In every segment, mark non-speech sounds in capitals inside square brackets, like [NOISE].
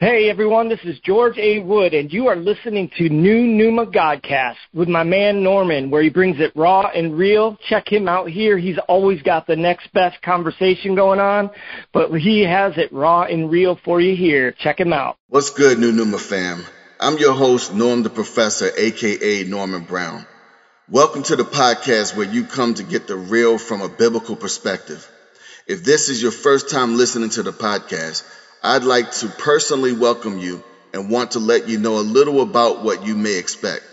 Hey everyone, this is George A. Wood, and you are listening to New Numa Godcast with my man Norman, where he brings it raw and real. Check him out here. He's always got the next best conversation going on, but he has it raw and real for you here. Check him out. What's good, New Numa fam? I'm your host, Norm the Professor, aka Norman Brown. Welcome to the podcast where you come to get the real from a biblical perspective. If this is your first time listening to the podcast, I'd like to personally welcome you and want to let you know a little about what you may expect.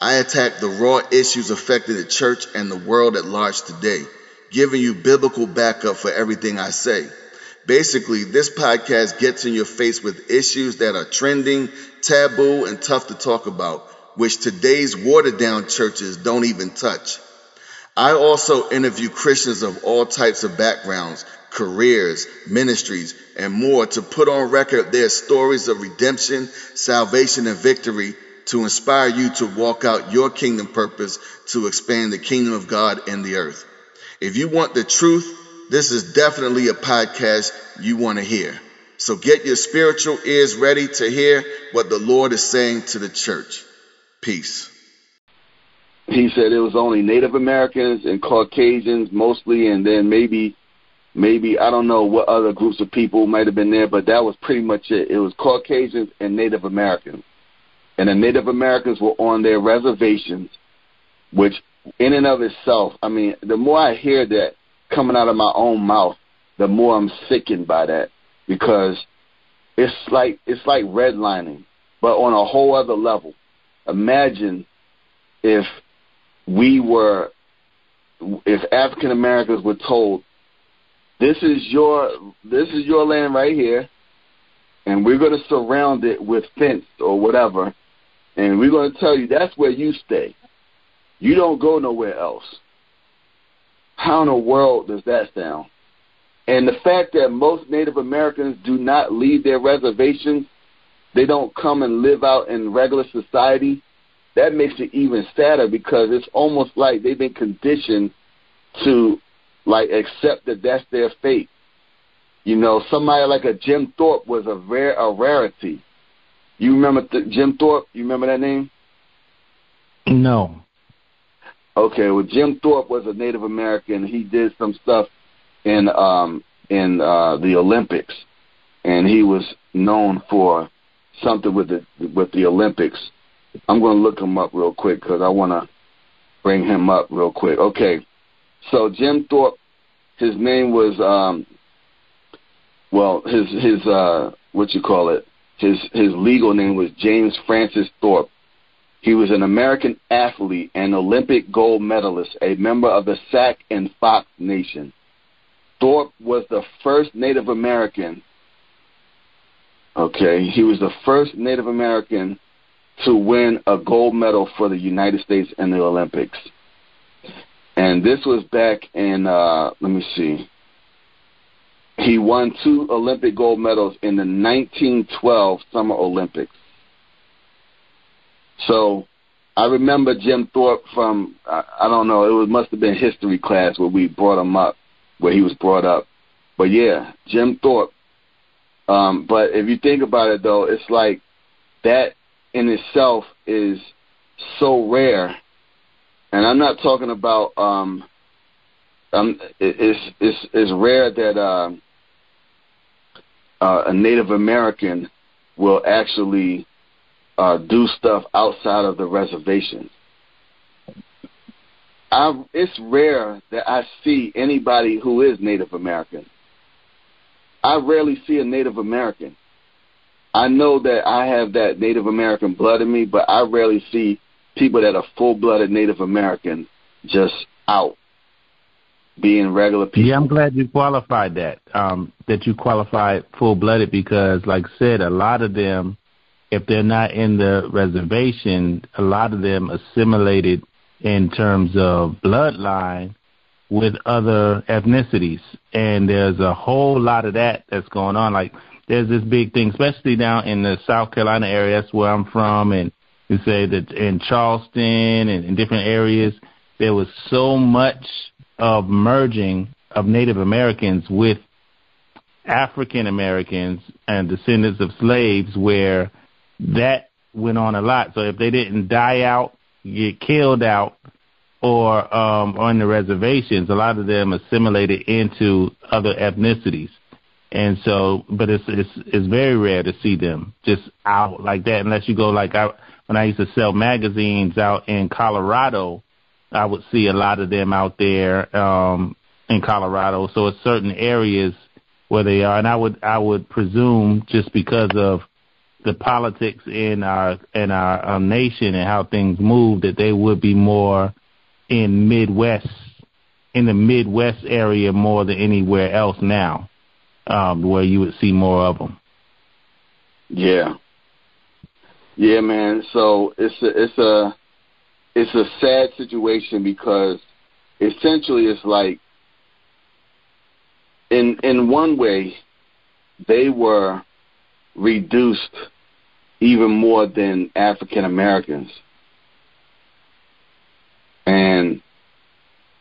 I attack the raw issues affecting the church and the world at large today, giving you biblical backup for everything I say. Basically, this podcast gets in your face with issues that are trending, taboo, and tough to talk about, which today's watered down churches don't even touch. I also interview Christians of all types of backgrounds careers, ministries, and more to put on record their stories of redemption, salvation, and victory to inspire you to walk out your kingdom purpose to expand the kingdom of God in the earth. If you want the truth, this is definitely a podcast you want to hear. So get your spiritual ears ready to hear what the Lord is saying to the church. Peace. He said it was only Native Americans and Caucasians mostly, and then maybe maybe I don't know what other groups of people might have been there, but that was pretty much it. It was Caucasians and Native Americans, and the Native Americans were on their reservations, which in and of itself, I mean, the more I hear that coming out of my own mouth, the more I'm sickened by that because it's like it's like redlining, but on a whole other level. Imagine if we were if African Americans were told this is your this is your land right here, and we're going to surround it with fence or whatever, and we're going to tell you that's where you stay. You don't go nowhere else. How in the world does that sound? And the fact that most Native Americans do not leave their reservations, they don't come and live out in regular society, that makes it even sadder because it's almost like they've been conditioned to like accept that that's their fate. You know, somebody like a Jim Thorpe was a rare a rarity. You remember th- Jim Thorpe? You remember that name? No. Okay, well Jim Thorpe was a Native American. He did some stuff in um in uh the Olympics and he was known for something with the with the Olympics. I'm going to look him up real quick cuz I want to bring him up real quick. Okay. So Jim Thorpe, his name was um, well, his his uh, what you call it? His his legal name was James Francis Thorpe. He was an American athlete and Olympic gold medalist, a member of the Sac and Fox Nation. Thorpe was the first Native American. Okay, he was the first Native American to win a gold medal for the United States in the Olympics and this was back in uh, let me see. He won two Olympic gold medals in the 1912 Summer Olympics. So I remember Jim Thorpe from I, I don't know it was must have been history class where we brought him up where he was brought up. But yeah, Jim Thorpe. Um, but if you think about it though, it's like that in itself is so rare and I'm not talking about um, um it's it's it's rare that uh, uh, a Native American will actually uh, do stuff outside of the reservation. I, it's rare that I see anybody who is Native American. I rarely see a Native American. I know that I have that Native American blood in me, but I rarely see people that are full blooded Native American just out being regular people. Yeah, I'm glad you qualified that. Um, that you qualified full blooded because, like I said, a lot of them, if they're not in the reservation, a lot of them assimilated in terms of bloodline with other ethnicities, and there's a whole lot of that that's going on. Like there's this big thing, especially down in the South Carolina area. That's where I'm from, and you say that in Charleston and in different areas, there was so much of merging of Native Americans with African Americans and descendants of slaves where that went on a lot. So if they didn't die out, get killed out, or um, on the reservations, a lot of them assimilated into other ethnicities. And so, but it's it's it's very rare to see them just out like that, unless you go like I when I used to sell magazines out in Colorado, I would see a lot of them out there um, in Colorado. So it's certain areas where they are, and I would I would presume just because of the politics in our in our um, nation and how things move that they would be more in Midwest in the Midwest area more than anywhere else now, um, where you would see more of them. Yeah, yeah, man. So it's a it's a it's a sad situation because essentially it's like in in one way they were reduced even more than African Americans. And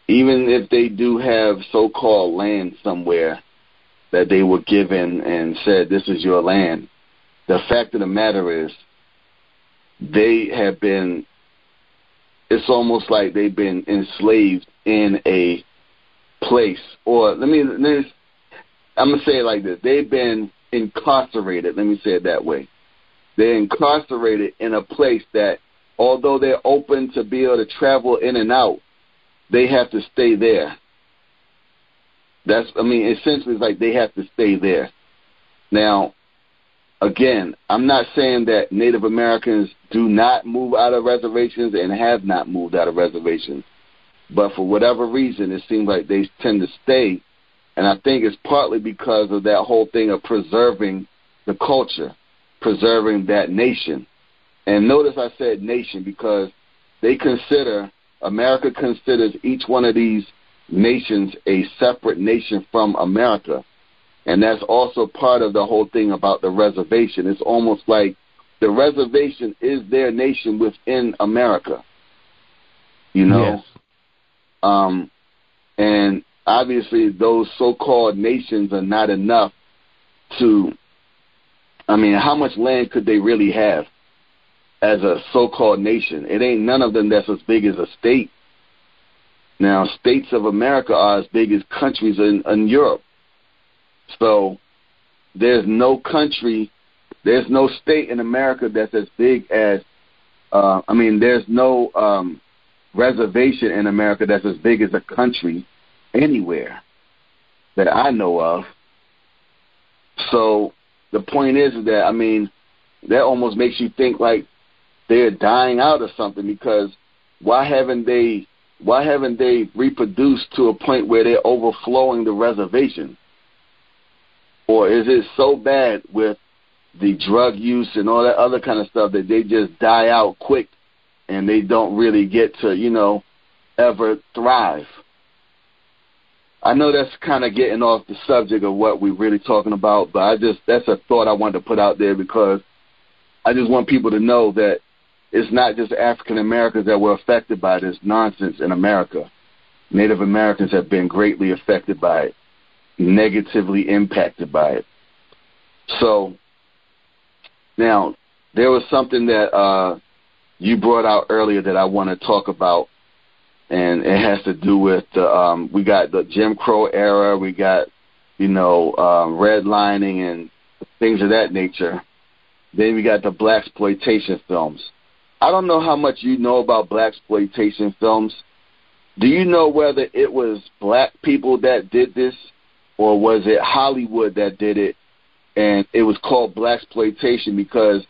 even if they do have so called land somewhere that they were given and said, This is your land, the fact of the matter is they have been it's almost like they've been enslaved in a place or let me, I'm gonna say it like this. They've been incarcerated, let me say it that way. They're incarcerated in a place that although they're open to be able to travel in and out, they have to stay there. That's I mean, essentially it's like they have to stay there. Now, again, I'm not saying that Native Americans do not move out of reservations and have not moved out of reservations. But for whatever reason, it seems like they tend to stay. And I think it's partly because of that whole thing of preserving the culture, preserving that nation. And notice I said nation because they consider, America considers each one of these nations a separate nation from America. And that's also part of the whole thing about the reservation. It's almost like the reservation is their nation within America. You know? Yes. Um, and obviously, those so called nations are not enough to. I mean, how much land could they really have as a so called nation? It ain't none of them that's as big as a state. Now, states of America are as big as countries in, in Europe. So there's no country, there's no state in America that's as big as, uh, I mean, there's no um, reservation in America that's as big as a country anywhere that I know of. So the point is that, I mean, that almost makes you think like they're dying out or something because why haven't they why haven't they reproduced to a point where they're overflowing the reservation? Or is it so bad with the drug use and all that other kind of stuff that they just die out quick and they don't really get to, you know, ever thrive? I know that's kind of getting off the subject of what we're really talking about, but I just that's a thought I wanted to put out there because I just want people to know that it's not just African Americans that were affected by this nonsense in America. Native Americans have been greatly affected by it negatively impacted by it. So now there was something that uh, you brought out earlier that I want to talk about, and it has to do with the, um, we got the Jim Crow era, we got you know um, redlining and things of that nature. Then we got the black exploitation films. I don't know how much you know about black exploitation films. Do you know whether it was black people that did this or was it Hollywood that did it and it was called black exploitation because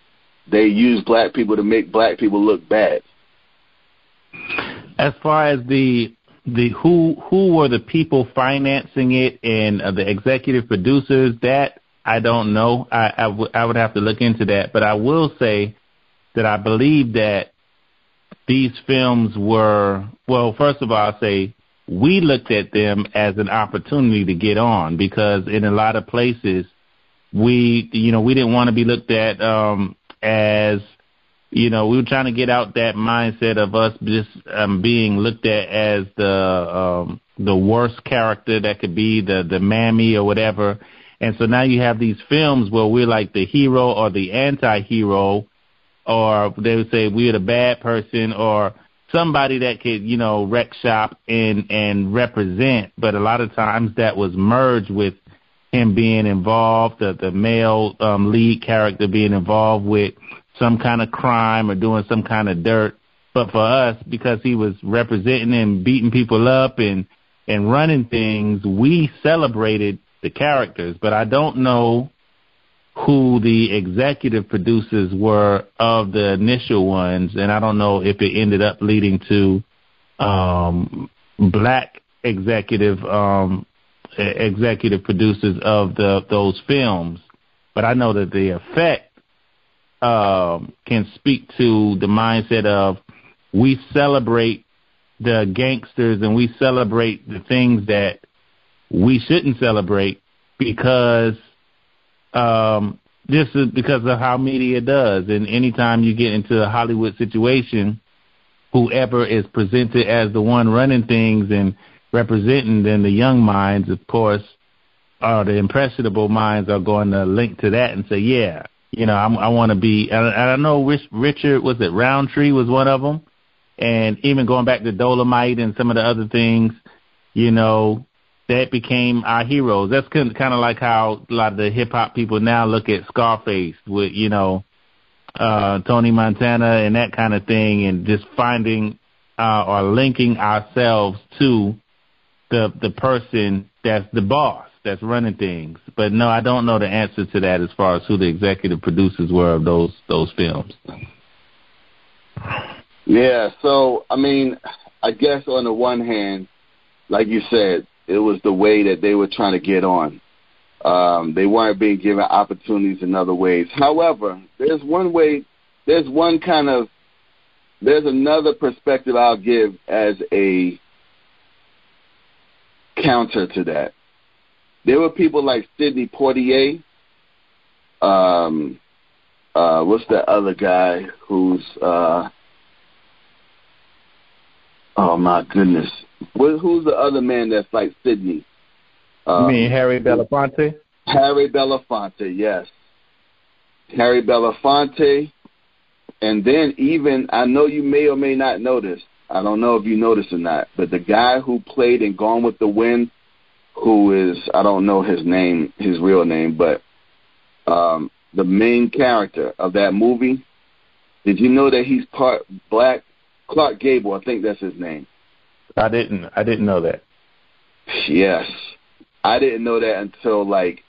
they used black people to make black people look bad? As far as the the who who were the people financing it and uh, the executive producers that I don't know. I I, w- I would have to look into that, but I will say that I believe that these films were well. First of all, I'll say we looked at them as an opportunity to get on because in a lot of places we you know we didn't want to be looked at um as you know we were trying to get out that mindset of us just um being looked at as the um the worst character that could be the the mammy or whatever. And so now you have these films where we're like the hero or the anti-hero, or they would say we're the bad person or somebody that could, you know, wreck shop and and represent. But a lot of times that was merged with him being involved, the the male um, lead character being involved with some kind of crime or doing some kind of dirt. But for us, because he was representing and beating people up and and running things, we celebrated the characters. But I don't know who the executive producers were of the initial ones, and I don't know if it ended up leading to um, black executive um, executive producers of the those films. But I know that the effect um, can speak to the mindset of we celebrate the gangsters and we celebrate the things that we shouldn't celebrate because um, just because of how media does. And anytime you get into a Hollywood situation, whoever is presented as the one running things and representing, then the young minds, of course, or the impressionable minds are going to link to that and say, yeah, you know, I'm, I want to be. And I know Rich, Richard was it Roundtree was one of them, and even going back to Dolomite and some of the other things, you know, that became our heroes. That's kind of like how a lot of the hip hop people now look at Scarface with you know uh, Tony Montana and that kind of thing, and just finding uh, or linking ourselves to the the person that's the boss that's running things. But no, I don't know the answer to that as far as who the executive producers were of those those films. Yeah, so I mean, I guess on the one hand, like you said, it was the way that they were trying to get on. Um, they weren't being given opportunities in other ways. However, there's one way, there's one kind of, there's another perspective I'll give as a counter to that. There were people like Sidney Poitier. Um, uh, what's that other guy who's, uh, oh my goodness, who's the other man that's like Sidney? Um, you mean Harry Belafonte? Harry Belafonte, yes. Harry Belafonte, and then even I know you may or may not notice. I don't know if you noticed or not, but the guy who played in Gone with the Wind, who is I don't know his name, his real name, but um, the main character of that movie. Did you know that he's part black? Clark Gable, I think that's his name. I didn't. I didn't know that. Yes, I didn't know that until like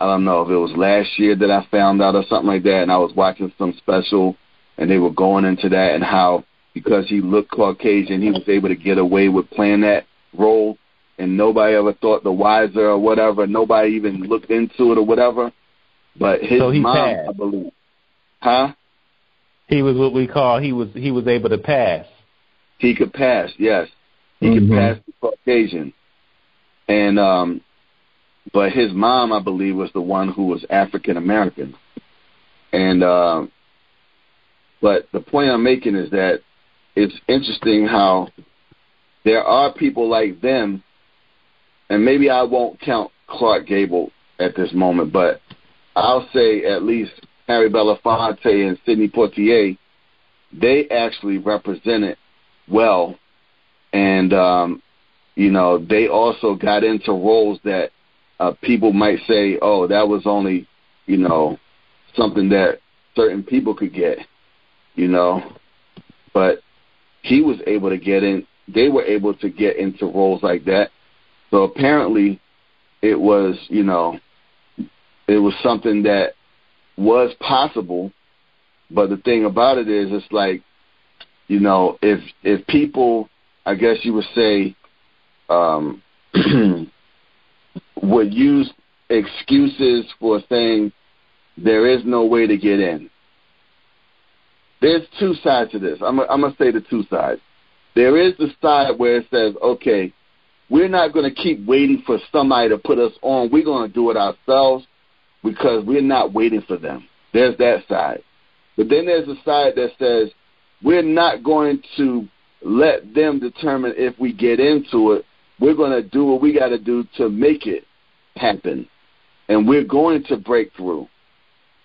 I don't know if it was last year that I found out or something like that, and I was watching some special, and they were going into that and how because he looked Caucasian, he was able to get away with playing that role, and nobody ever thought the wiser or whatever. Nobody even looked into it or whatever. But his so mom, passed. I believe, huh? He was what we call he was he was able to pass. He could pass, yes. He mm-hmm. could pass the Caucasian. And um but his mom I believe was the one who was African American. And uh, but the point I'm making is that it's interesting how there are people like them and maybe I won't count Clark Gable at this moment, but I'll say at least Harry Belafonte and Sidney Poitier, they actually represented well and um, you know they also got into roles that uh, people might say, oh, that was only you know something that certain people could get, you know, but he was able to get in. They were able to get into roles like that. So apparently, it was you know, it was something that was possible. But the thing about it is, it's like, you know, if if people I guess you would say, um, [CLEARS THROAT] would use excuses for saying there is no way to get in. There's two sides to this. I'm, I'm going to say the two sides. There is the side where it says, okay, we're not going to keep waiting for somebody to put us on. We're going to do it ourselves because we're not waiting for them. There's that side. But then there's a side that says we're not going to let them determine if we get into it. We're going to do what we got to do to make it happen. and we're going to break through.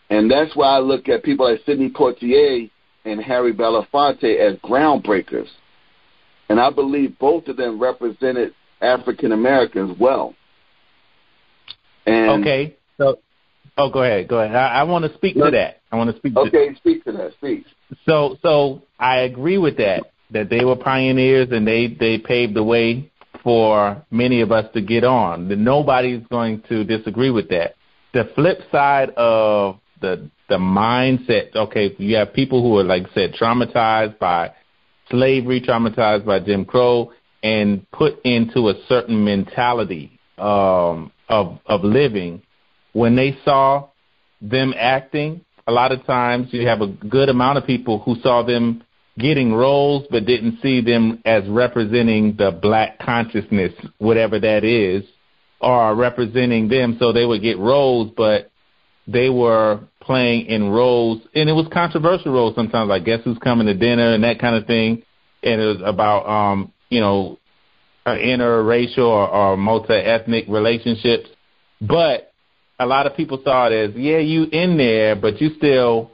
And that's why I look at people like Sidney Poitier and Harry Belafonte as groundbreakers. And I believe both of them represented African Americans well. And okay, so oh, go ahead, go ahead. I, I want to speak to that. I want to speak. Okay, to, speak to that. Speak. So, so I agree with that. That they were pioneers and they they paved the way for many of us to get on. Nobody's going to disagree with that. The flip side of the the mindset, okay, you have people who are like I said traumatized by slavery, traumatized by Jim Crow, and put into a certain mentality um, of of living. When they saw them acting, a lot of times you have a good amount of people who saw them getting roles but didn't see them as representing the black consciousness, whatever that is, or representing them. So they would get roles, but they were playing in roles, and it was controversial roles sometimes, like guess who's coming to dinner and that kind of thing. And it was about, um, you know, interracial or, or multi-ethnic relationships. But a lot of people saw it as, yeah, you in there, but you still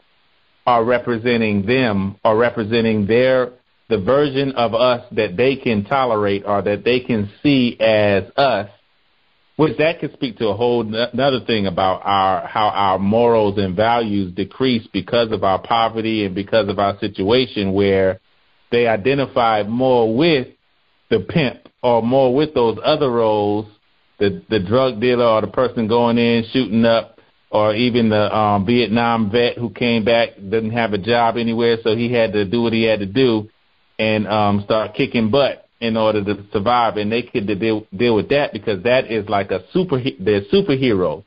are representing them or representing their the version of us that they can tolerate or that they can see as us which that could speak to a whole another thing about our how our morals and values decrease because of our poverty and because of our situation where they identify more with the pimp or more with those other roles the the drug dealer or the person going in shooting up or even the um, Vietnam vet who came back didn't have a job anywhere, so he had to do what he had to do and um, start kicking butt in order to survive. And they could deal deal with that because that is like a super they're superhero.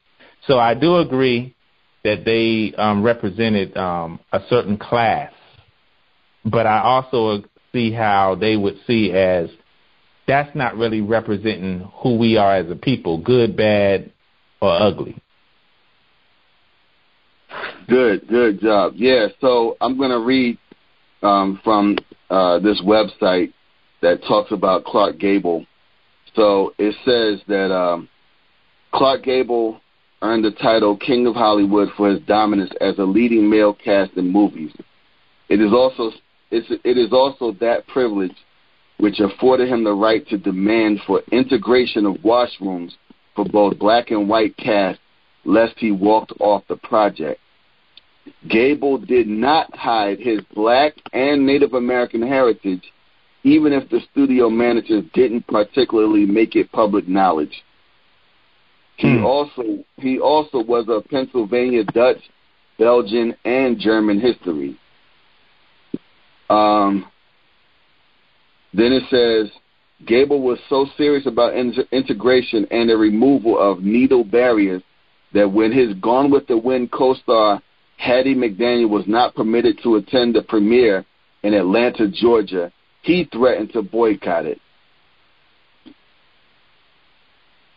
So I do agree that they um, represented um, a certain class, but I also see how they would see as that's not really representing who we are as a people, good, bad, or ugly. Good, good job. Yeah, so I'm going to read um, from uh, this website that talks about Clark Gable. So it says that um, Clark Gable earned the title King of Hollywood for his dominance as a leading male cast in movies. It is also it's, it is also that privilege which afforded him the right to demand for integration of washrooms for both black and white cast, lest he walked off the project. Gable did not hide his black and Native American heritage, even if the studio managers didn't particularly make it public knowledge. He hmm. also he also was of Pennsylvania Dutch, Belgian, and German history. Um, then it says Gable was so serious about in- integration and the removal of needle barriers that when his Gone with the Wind co-star Hattie McDaniel was not permitted to attend the premiere in Atlanta, Georgia, he threatened to boycott it.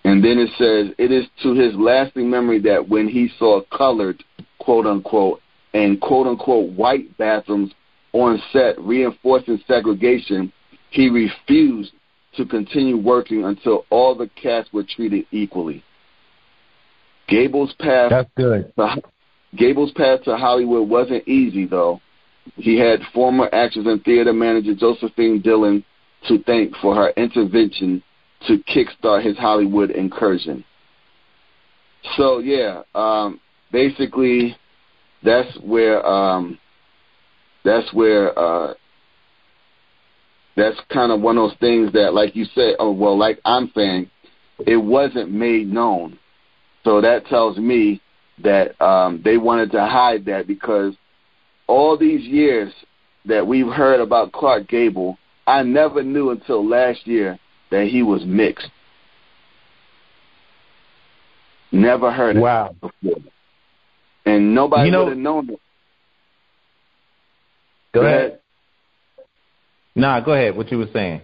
And then it says, it is to his lasting memory that when he saw colored, quote unquote, and quote unquote white bathrooms on set reinforcing segregation, he refused to continue working until all the cast were treated equally. Gable's path That's good. Gable's path to Hollywood wasn't easy, though. He had former actress and theater manager Josephine Dillon to thank for her intervention to kickstart his Hollywood incursion. So yeah, um, basically, that's where um, that's where uh, that's kind of one of those things that, like you said, oh well, like I'm saying, it wasn't made known. So that tells me that um, they wanted to hide that because all these years that we've heard about Clark Gable, I never knew until last year that he was mixed. Never heard wow. it before. And nobody you know, would have known it. Go, go ahead. ahead. Nah, go ahead. What you were saying?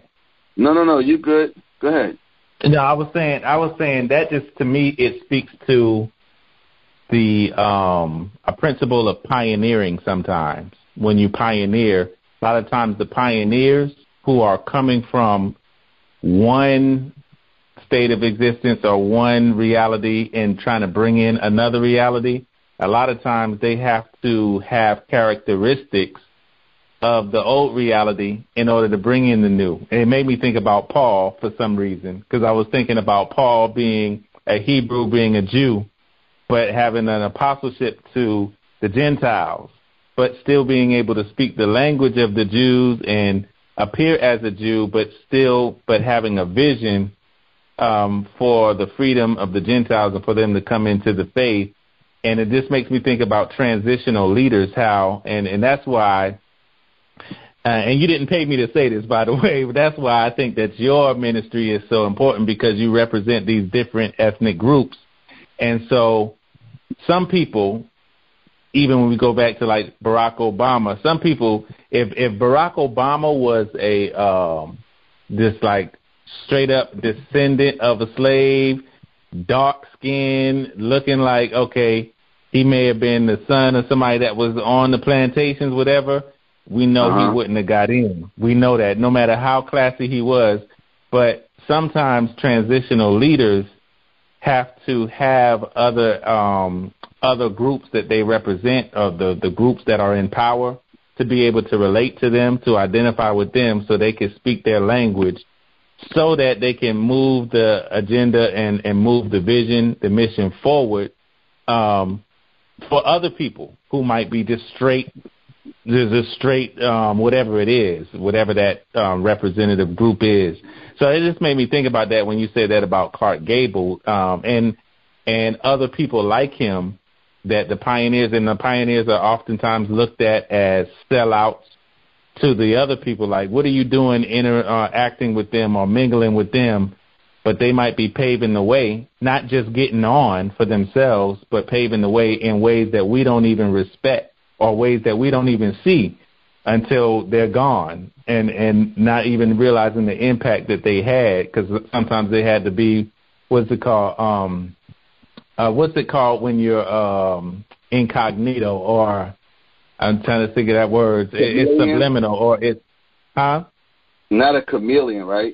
No, no, no. You good? Go ahead. No, I was saying, I was saying that just to me it speaks to the um, a principle of pioneering. Sometimes when you pioneer, a lot of times the pioneers who are coming from one state of existence or one reality and trying to bring in another reality, a lot of times they have to have characteristics of the old reality in order to bring in the new. And it made me think about Paul for some reason because I was thinking about Paul being a Hebrew, being a Jew, but having an apostleship to the Gentiles, but still being able to speak the language of the Jews and appear as a Jew, but still, but having a vision um, for the freedom of the Gentiles and for them to come into the faith. And it just makes me think about transitional leaders, how, and, and that's why uh, and you didn't pay me to say this, by the [LAUGHS] way, but that's why I think that your ministry is so important because you represent these different ethnic groups. And so some people, even when we go back to like Barack Obama, some people, if, if Barack Obama was a, um, this like straight up descendant of a slave, dark skin, looking like, okay, he may have been the son of somebody that was on the plantations, whatever we know uh-huh. he wouldn't have got in. We know that no matter how classy he was. But sometimes transitional leaders have to have other um, other groups that they represent, or the the groups that are in power, to be able to relate to them, to identify with them, so they can speak their language, so that they can move the agenda and and move the vision, the mission forward. Um, for other people who might be just straight there's a straight um, whatever it is, whatever that um, representative group is. So it just made me think about that when you said that about Clark Gable um, and and other people like him. That the pioneers and the pioneers are oftentimes looked at as sellouts to the other people. Like, what are you doing interacting uh, with them or mingling with them? But they might be paving the way, not just getting on for themselves, but paving the way in ways that we don't even respect or ways that we don't even see until they're gone and and not even realizing the impact that they had because sometimes they had to be what's it called um uh what's it called when you're um incognito or I'm trying to think of that word. It's subliminal or it's huh? Not a chameleon right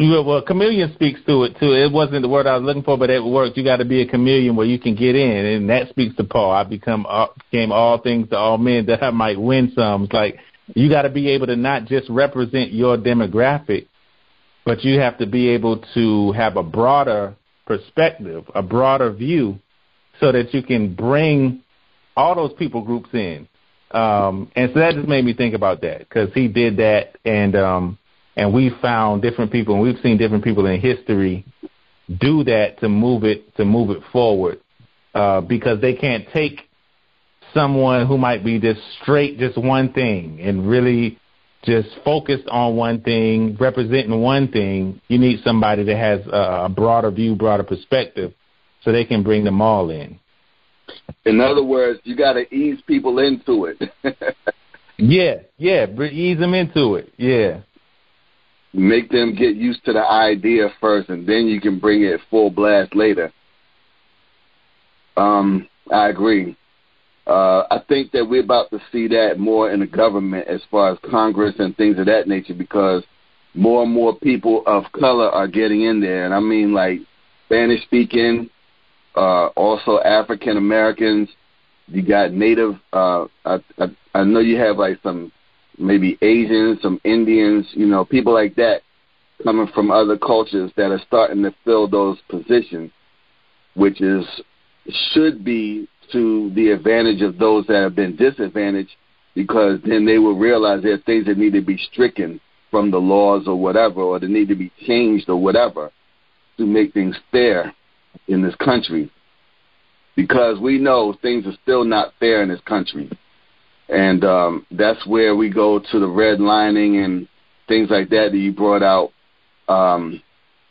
well, chameleon speaks to it too. It wasn't the word I was looking for, but it works. You got to be a chameleon where you can get in, and that speaks to Paul. I become all, became all things to all men that I might win some. It's like you got to be able to not just represent your demographic, but you have to be able to have a broader perspective, a broader view, so that you can bring all those people groups in. Um, and so that just made me think about that because he did that, and um, and we found different people and we've seen different people in history do that to move it to move it forward. Uh, because they can't take someone who might be just straight just one thing and really just focused on one thing representing one thing. You need somebody that has a broader view broader perspective so they can bring them all in. In other words you got to ease people into it. [LAUGHS] Yeah yeah ease them into it yeah make them get used to the idea first, and then you can bring it full blast later. Um, I agree. Uh, I think that we're about to see that more in the government as far as Congress and things of that nature because more and more people of color are getting in there. And I mean, like Spanish speaking, uh, also African Americans. You got Native. Uh, I, I, I know you have like some maybe Asians, some Indians, you know, people like that coming from other cultures that are starting to fill those positions, which is should be to the advantage of those that have been disadvantaged because then they will realize there are things that need to be stricken from the laws or whatever, or they need to be changed or whatever to make things fair in this country. Because we know things are still not fair in this country and um, that's where we go to the redlining and things like that that you brought out, um,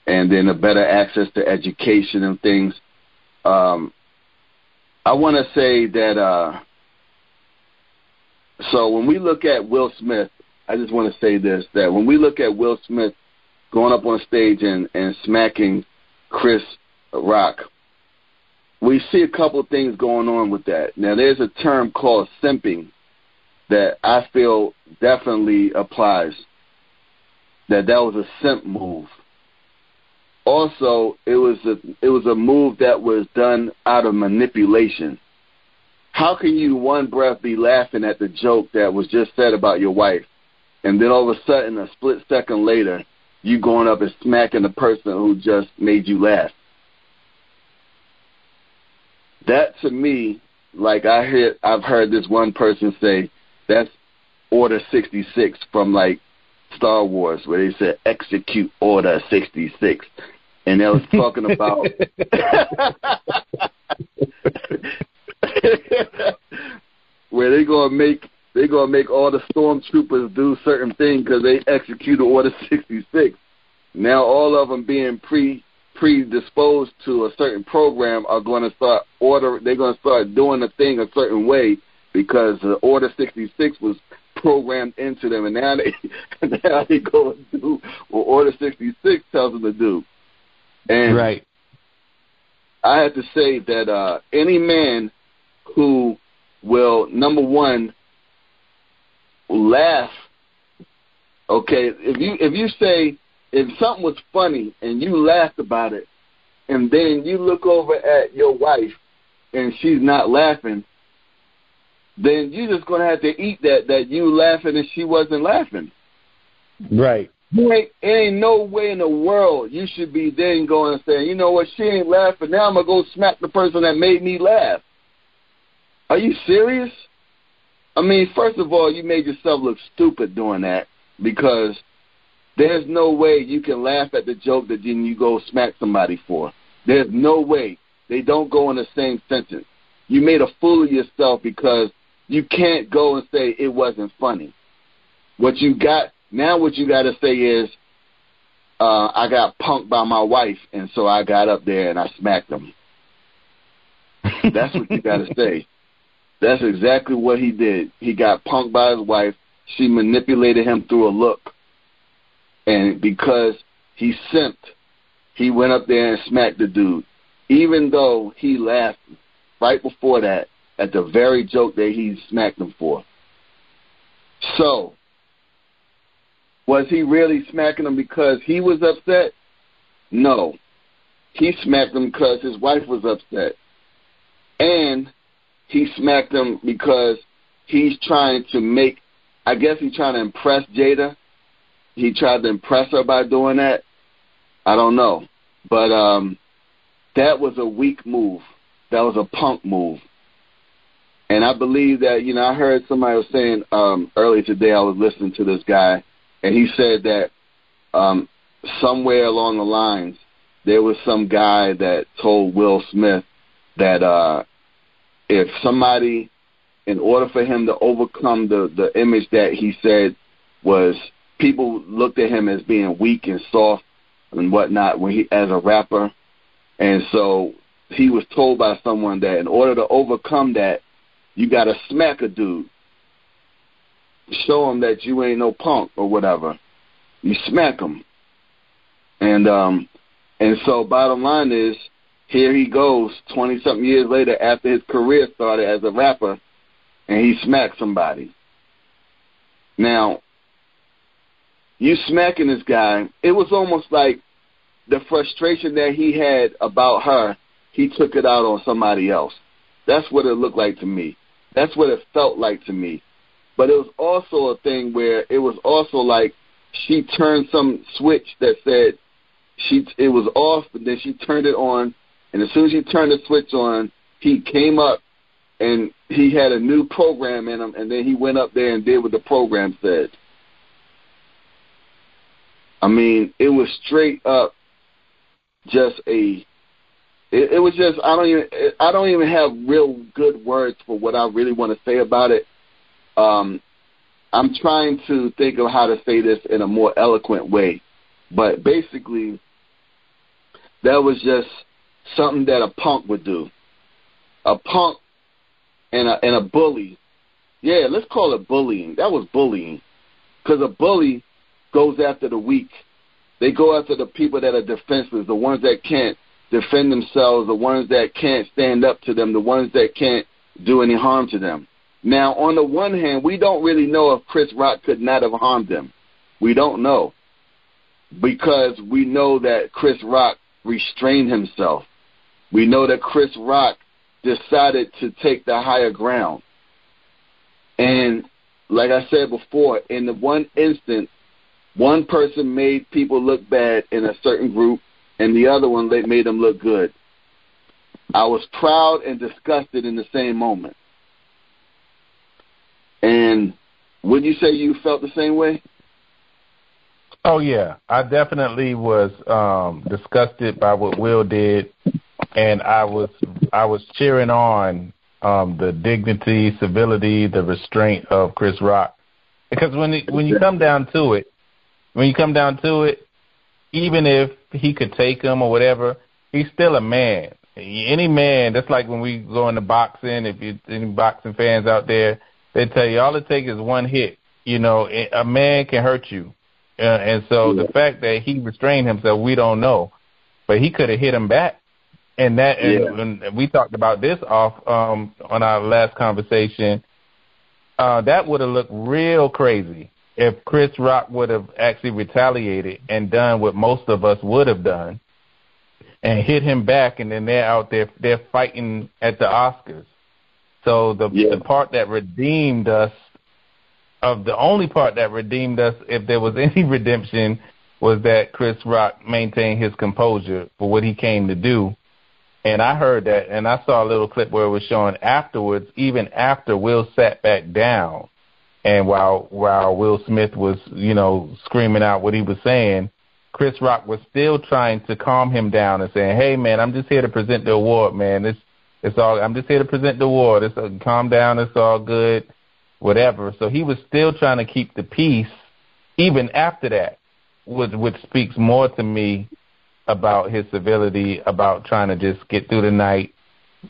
and then a better access to education and things. Um, I want to say that. Uh, so when we look at Will Smith, I just want to say this: that when we look at Will Smith going up on stage and, and smacking Chris Rock, we see a couple of things going on with that. Now, there's a term called simping that I feel definitely applies. That that was a simp move. also it was a it was a move that was done out of manipulation. How can you one breath be laughing at the joke that was just said about your wife, and then all of a sudden, a split second later, you going up and smacking the person who just made you laugh? That to me, like I hear, I've heard this one person say, that's Order 66 from like Star Wars, where they said execute Order 66, and they was talking about [LAUGHS] where they gonna make they gonna make all the stormtroopers do certain things because they executed Order 66. Now all of them being pre predisposed to a certain program are going to start order. They're going to start doing the thing a certain way because the Order 66 was programmed into them, and now they [LAUGHS] now they go and do what Order 66 tells them to do. And right. I have to say that uh, any man who will number one laugh. Okay, if you if you say if something was funny and you laughed about it, and then you look over at your wife and she's not laughing, then you're just gonna have to eat that that you laughing and she wasn't laughing. Right. You ain't, ain't no way in the world you should be then going and saying, you know what, she ain't laughing. Now I'm gonna go smack the person that made me laugh. Are you serious? I mean, first of all, you made yourself look stupid doing that because there's no way you can laugh at the joke that then you go smack somebody for. There's no way. They don't go in the same sentence. You made a fool of yourself because you can't go and say it wasn't funny. What you got now, what you got to say is, uh, I got punked by my wife, and so I got up there and I smacked him. That's what you got to say. That's exactly what he did. He got punked by his wife. She manipulated him through a look. And because he simped, he went up there and smacked the dude. Even though he laughed right before that at the very joke that he smacked him for. So, was he really smacking him because he was upset? No. He smacked him because his wife was upset. And he smacked him because he's trying to make, I guess he's trying to impress Jada. He tried to impress her by doing that. I don't know. But um that was a weak move. That was a punk move. And I believe that, you know, I heard somebody was saying um earlier today I was listening to this guy and he said that um somewhere along the lines there was some guy that told Will Smith that uh if somebody, in order for him to overcome the the image that he said was people looked at him as being weak and soft and whatnot when he as a rapper, and so he was told by someone that in order to overcome that, you got to smack a dude, show him that you ain't no punk or whatever. You smack him, and um, and so bottom line is here he goes 20 something years later after his career started as a rapper and he smacked somebody. Now, you smacking this guy, it was almost like the frustration that he had about her, he took it out on somebody else. That's what it looked like to me. That's what it felt like to me. But it was also a thing where it was also like she turned some switch that said she it was off, but then she turned it on and as soon as she turned the switch on, he came up and he had a new program in him, and then he went up there and did what the program said. I mean, it was straight up just a. It, it was just I don't even I don't even have real good words for what I really want to say about it. Um, I'm trying to think of how to say this in a more eloquent way, but basically, that was just something that a punk would do. A punk and a and a bully. Yeah, let's call it bullying. That was bullying, because a bully goes after the weak. They go after the people that are defenseless, the ones that can't defend themselves, the ones that can't stand up to them, the ones that can't do any harm to them. Now, on the one hand, we don't really know if Chris Rock could not have harmed them. We don't know. because we know that Chris Rock restrained himself. We know that Chris Rock decided to take the higher ground. And like I said before, in the one instant, one person made people look bad in a certain group, and the other one they made him look good. I was proud and disgusted in the same moment. And would you say you felt the same way? Oh yeah, I definitely was um disgusted by what Will did, and I was I was cheering on um the dignity, civility, the restraint of Chris Rock, because when it, when you come down to it, when you come down to it, even if he could take him or whatever, he's still a man. Any man, that's like when we go into boxing. If you any boxing fans out there, they tell you all it takes is one hit. You know, a man can hurt you, uh, and so yeah. the fact that he restrained himself, we don't know, but he could have hit him back. And that, yeah. and, and we talked about this off um, on our last conversation. Uh, that would have looked real crazy if Chris Rock would have actually retaliated and done what most of us would have done and hit him back, and then they're out there they're fighting at the Oscars. So the yeah. the part that redeemed us of the only part that redeemed us, if there was [LAUGHS] any redemption, was that Chris Rock maintained his composure for what he came to do. And I heard that, and I saw a little clip where it was showing afterwards, even after Will sat back down, and while while Will Smith was, you know, screaming out what he was saying, Chris Rock was still trying to calm him down and saying, "Hey, man, I'm just here to present the award, man. It's it's all. I'm just here to present the award. It's uh, calm down. It's all good, whatever." So he was still trying to keep the peace, even after that, which which speaks more to me about his civility, about trying to just get through the night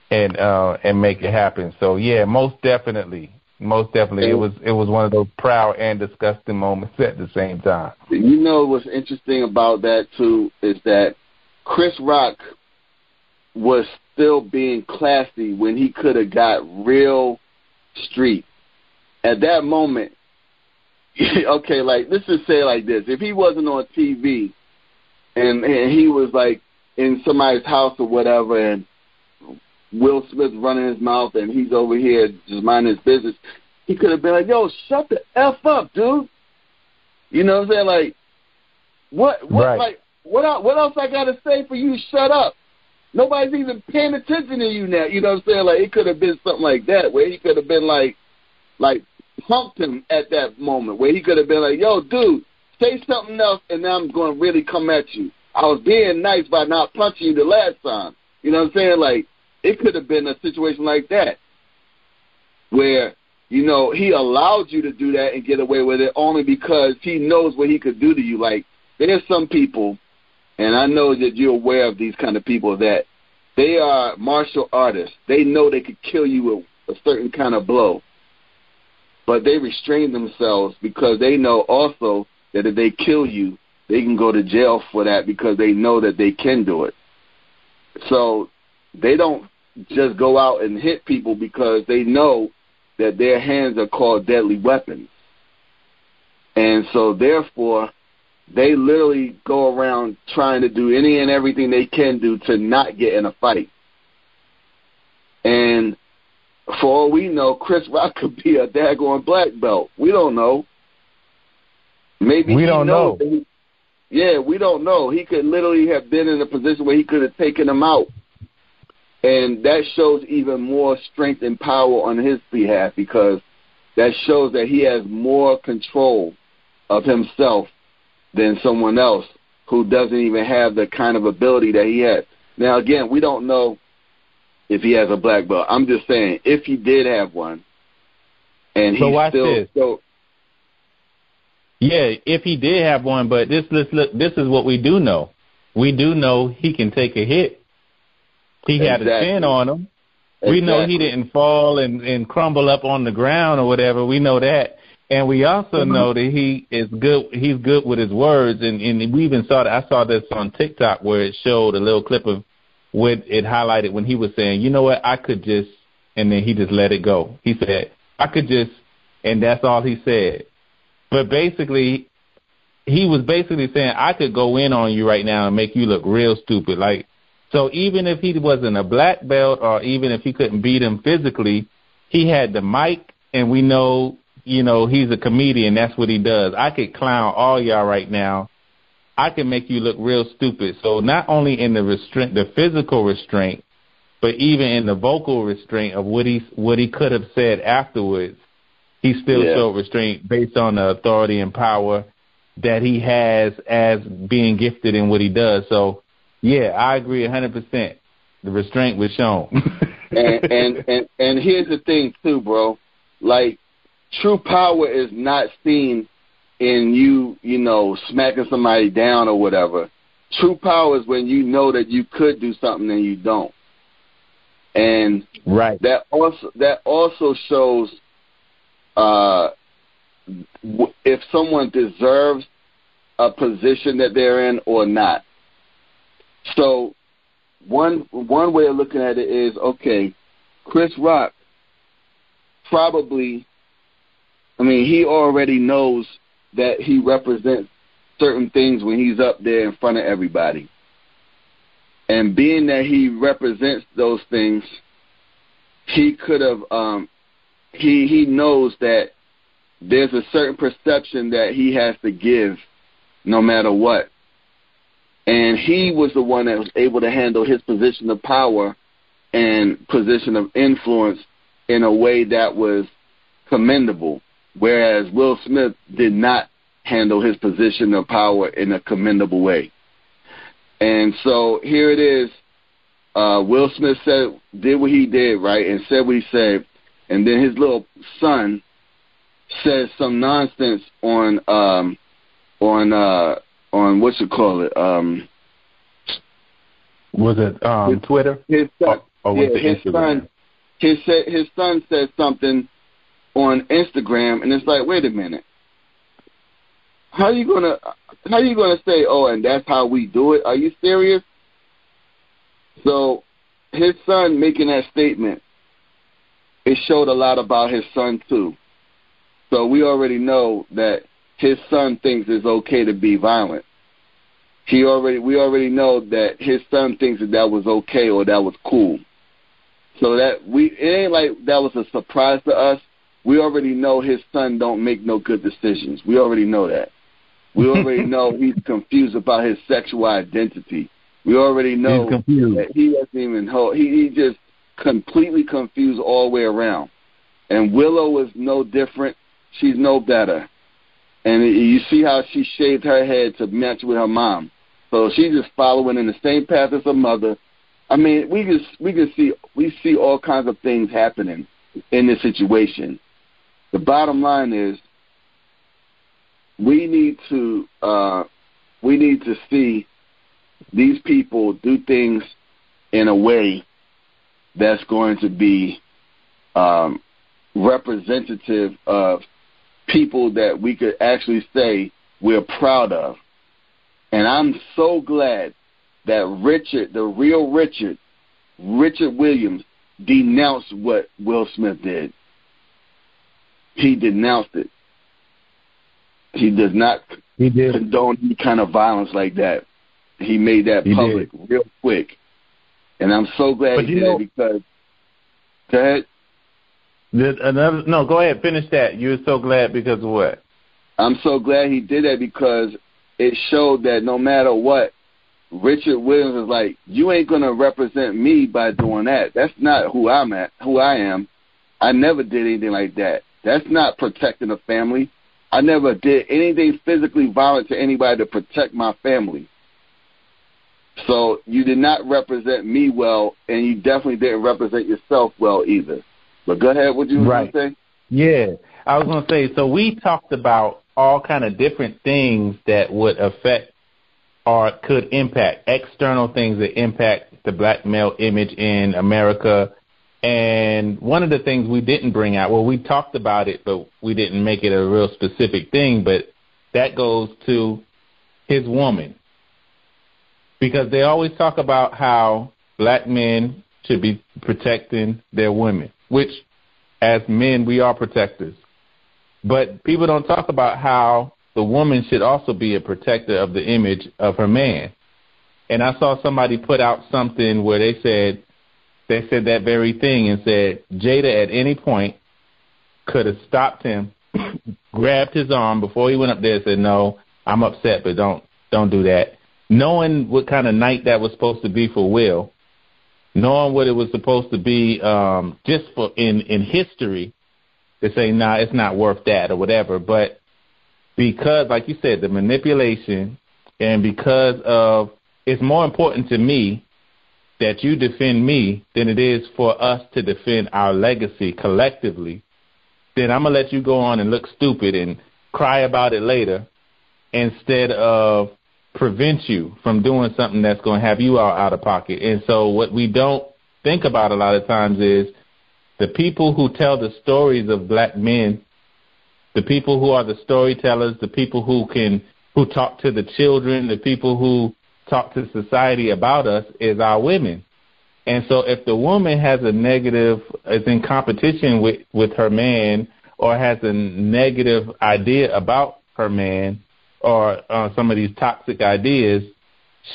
and uh and make it happen. So yeah, most definitely, most definitely, it was it was one of those proud and disgusting moments at the same time. You know what's interesting about that too is that Chris Rock was still being classy when he could have got real street. At that moment, [LAUGHS] okay, like let's just say like this: if he wasn't on TV and and he was like in somebody's house or whatever, and Will Smith running his mouth and he's over here just minding his business. He could have been like, "Yo, shut the f up, dude." You know what I'm saying? Like, what? What? Right. Like, what? What else I got to say for you? Shut up. Nobody's even paying attention to you now. You know what I'm saying? Like, it could have been something like that where he could have been like, like punked him at that moment where he could have been like, "Yo, dude, say something else, and now I'm going to really come at you." I was being nice by not punching you the last time. You know what I'm saying? Like, it could have been a situation like that where you know he allowed you to do that and get away with it only because he knows what he could do to you. Like there's some people, and I know that you're aware of these kind of people that they are martial artists. They know they could kill you with a certain kind of blow, but they restrain themselves because they know also that if they kill you, they can go to jail for that because they know that they can do it. So they don't just go out and hit people because they know that their hands are called deadly weapons. And so therefore they literally go around trying to do any and everything they can do to not get in a fight. And for all we know, Chris [LAUGHS] Rock could be a daggone black belt. We don't know. Maybe we don't know. He, yeah, we don't know. He could literally have been in a position where he could have taken him out and that shows even more strength and power on his behalf because that shows that he has more control of himself than someone else who doesn't even have the kind of ability that he has. Now, again, we don't know if he has a black belt. I'm just saying, if he did have one, and he still this. so. Yeah, if he did have one, but this, this, this is what we do know. We do know he can take a hit he had exactly. a chin on him. Exactly. We know he didn't fall and, and crumble up on the ground or whatever. We know that. And we also mm-hmm. know that he is good. He's good with his words, and, and we even saw that. I saw this on TikTok where it showed a little clip of what it highlighted when he was saying, "You know what? I could just," and then he just let it go. He said, "I could just," and that's all he said. But basically, he was basically saying I could go in on you right now and make you look real stupid. Like so even if he wasn't a black belt or even if he couldn't beat him physically, he had the mic and we know, you know, he's a comedian, that's what he does. I could clown all y'all right now. I can make you look real stupid. So not only in the restraint the physical restraint, but even in the vocal restraint of what he what he could have said afterwards, he still yeah. showed restraint based on the authority and power that he has as being gifted in what he does. So, yeah, I agree a 100%. The restraint was shown. [LAUGHS] and, and and and here's the thing too, bro. Like true power is not seen in you, you know, smacking somebody down or whatever. True power is when you know that you could do something and you don't. And right. that also that also shows uh if someone deserves a position that they're in or not. So one one way of looking at it is okay, Chris Rock probably I mean, he already knows that he represents certain things when he's up there in front of everybody. And being that he represents those things, he could have um he he knows that there's a certain perception that he has to give no matter what. And he was the one that was able to handle his position of power and position of influence in a way that was commendable, whereas Will Smith did not handle his position of power in a commendable way. And so here it is. Uh, Will Smith said did what he did, right, and said what he said, and then his little son says some nonsense on um on uh on what's it call it um was it um his, Twitter? His son, or, or yeah, his Instagram? son. His his son said something on Instagram and it's like wait a minute. How are you gonna how are you gonna say oh and that's how we do it? Are you serious? So his son making that statement it showed a lot about his son too. So we already know that his son thinks it's okay to be violent. He already we already know that his son thinks that that was okay or that was cool. So that we it ain't like that was a surprise to us. We already know his son don't make no good decisions. We already know that. We already [LAUGHS] know he's confused about his sexual identity. We already know that he doesn't even hold. He, he just completely confused all the way around. And Willow is no different she's no better. And you see how she shaved her head to match with her mom. So she's just following in the same path as her mother. I mean, we just we can see we see all kinds of things happening in this situation. The bottom line is we need to uh, we need to see these people do things in a way that's going to be um, representative of people that we could actually say we're proud of. And I'm so glad that Richard, the real Richard, Richard Williams, denounced what Will Smith did. He denounced it. He does not he did. condone any kind of violence like that. He made that he public did. real quick. And I'm so glad but he did know, because go ahead. Another, no, go ahead. Finish that. You're so glad because of what? I'm so glad he did that because it showed that no matter what, Richard Williams is like, you ain't gonna represent me by doing that. That's not who I'm at, who I am. I never did anything like that. That's not protecting a family. I never did anything physically violent to anybody to protect my family. So you did not represent me well, and you definitely didn't represent yourself well either. But go ahead. What you right. going to say? Yeah, I was going to say. So we talked about all kind of different things that would affect or could impact external things that impact the black male image in America. And one of the things we didn't bring out, well, we talked about it, but we didn't make it a real specific thing. But that goes to his woman, because they always talk about how black men should be protecting their women which as men we are protectors. But people don't talk about how the woman should also be a protector of the image of her man. And I saw somebody put out something where they said they said that very thing and said Jada at any point could have stopped him, [COUGHS] grabbed his arm before he went up there and said, "No, I'm upset, but don't don't do that." Knowing what kind of night that was supposed to be for Will, knowing what it was supposed to be um, just for in in history, to say, "Nah, it's not worth that" or whatever. But because, like you said, the manipulation, and because of it's more important to me that you defend me than it is for us to defend our legacy collectively, then I'm going to let you go on and look stupid and cry about it later instead of prevent you from doing something that's going to have you all out of pocket. And so what we don't think about a lot of times is the people who tell the stories of black men, the people who are the storytellers, the people who can who talk to the children, the people who talk to society about us is our women. And so if the woman has a negative, is in competition with, with her man or has a negative idea about her man or uh, some of these toxic ideas,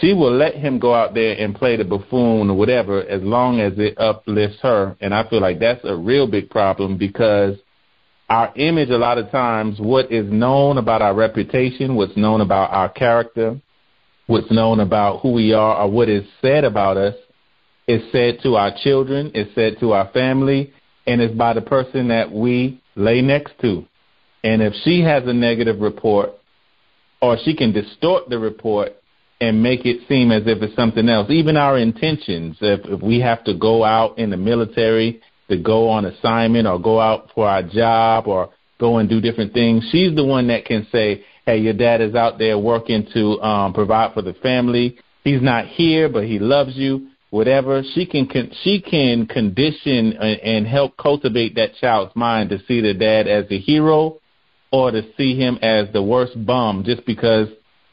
she will let him go out there and play the buffoon or whatever as long as it uplifts her. And I feel like that's a real big problem because our image, a lot of times, what is known about our reputation, what's known about our character, what's known about who we are or what is said about us is said to our children, is said to our family, and is by the person that we lay next to. And if she has a negative report, or she can distort the report and make it seem as if it's something else, even our intentions, if, if we have to go out in the military to go on assignment or go out for our job or go and do different things, she's the one that can say, hey, your dad is out there working to um, provide for the family. He's not here, but he loves you. Whatever she can, con- she can condition and, and help cultivate that child's mind to see the dad as a hero, or to see him as the worst bum just because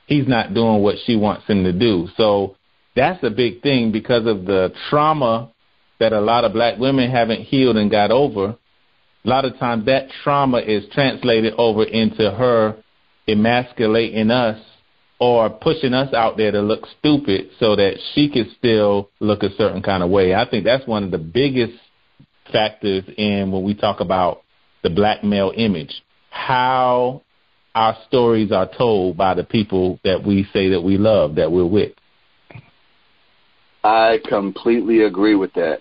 he's not doing what she wants him to do. So that's a big thing because of the trauma that a lot of black women haven't healed and got over. A lot of times that trauma is translated over into her emasculating us or pushing us out there to look stupid so that she could still look a certain kind of way. I think that's one of the biggest factors in when we talk about the black male image. How our stories are told by the people that we say that we love, that we're with. I completely agree with that.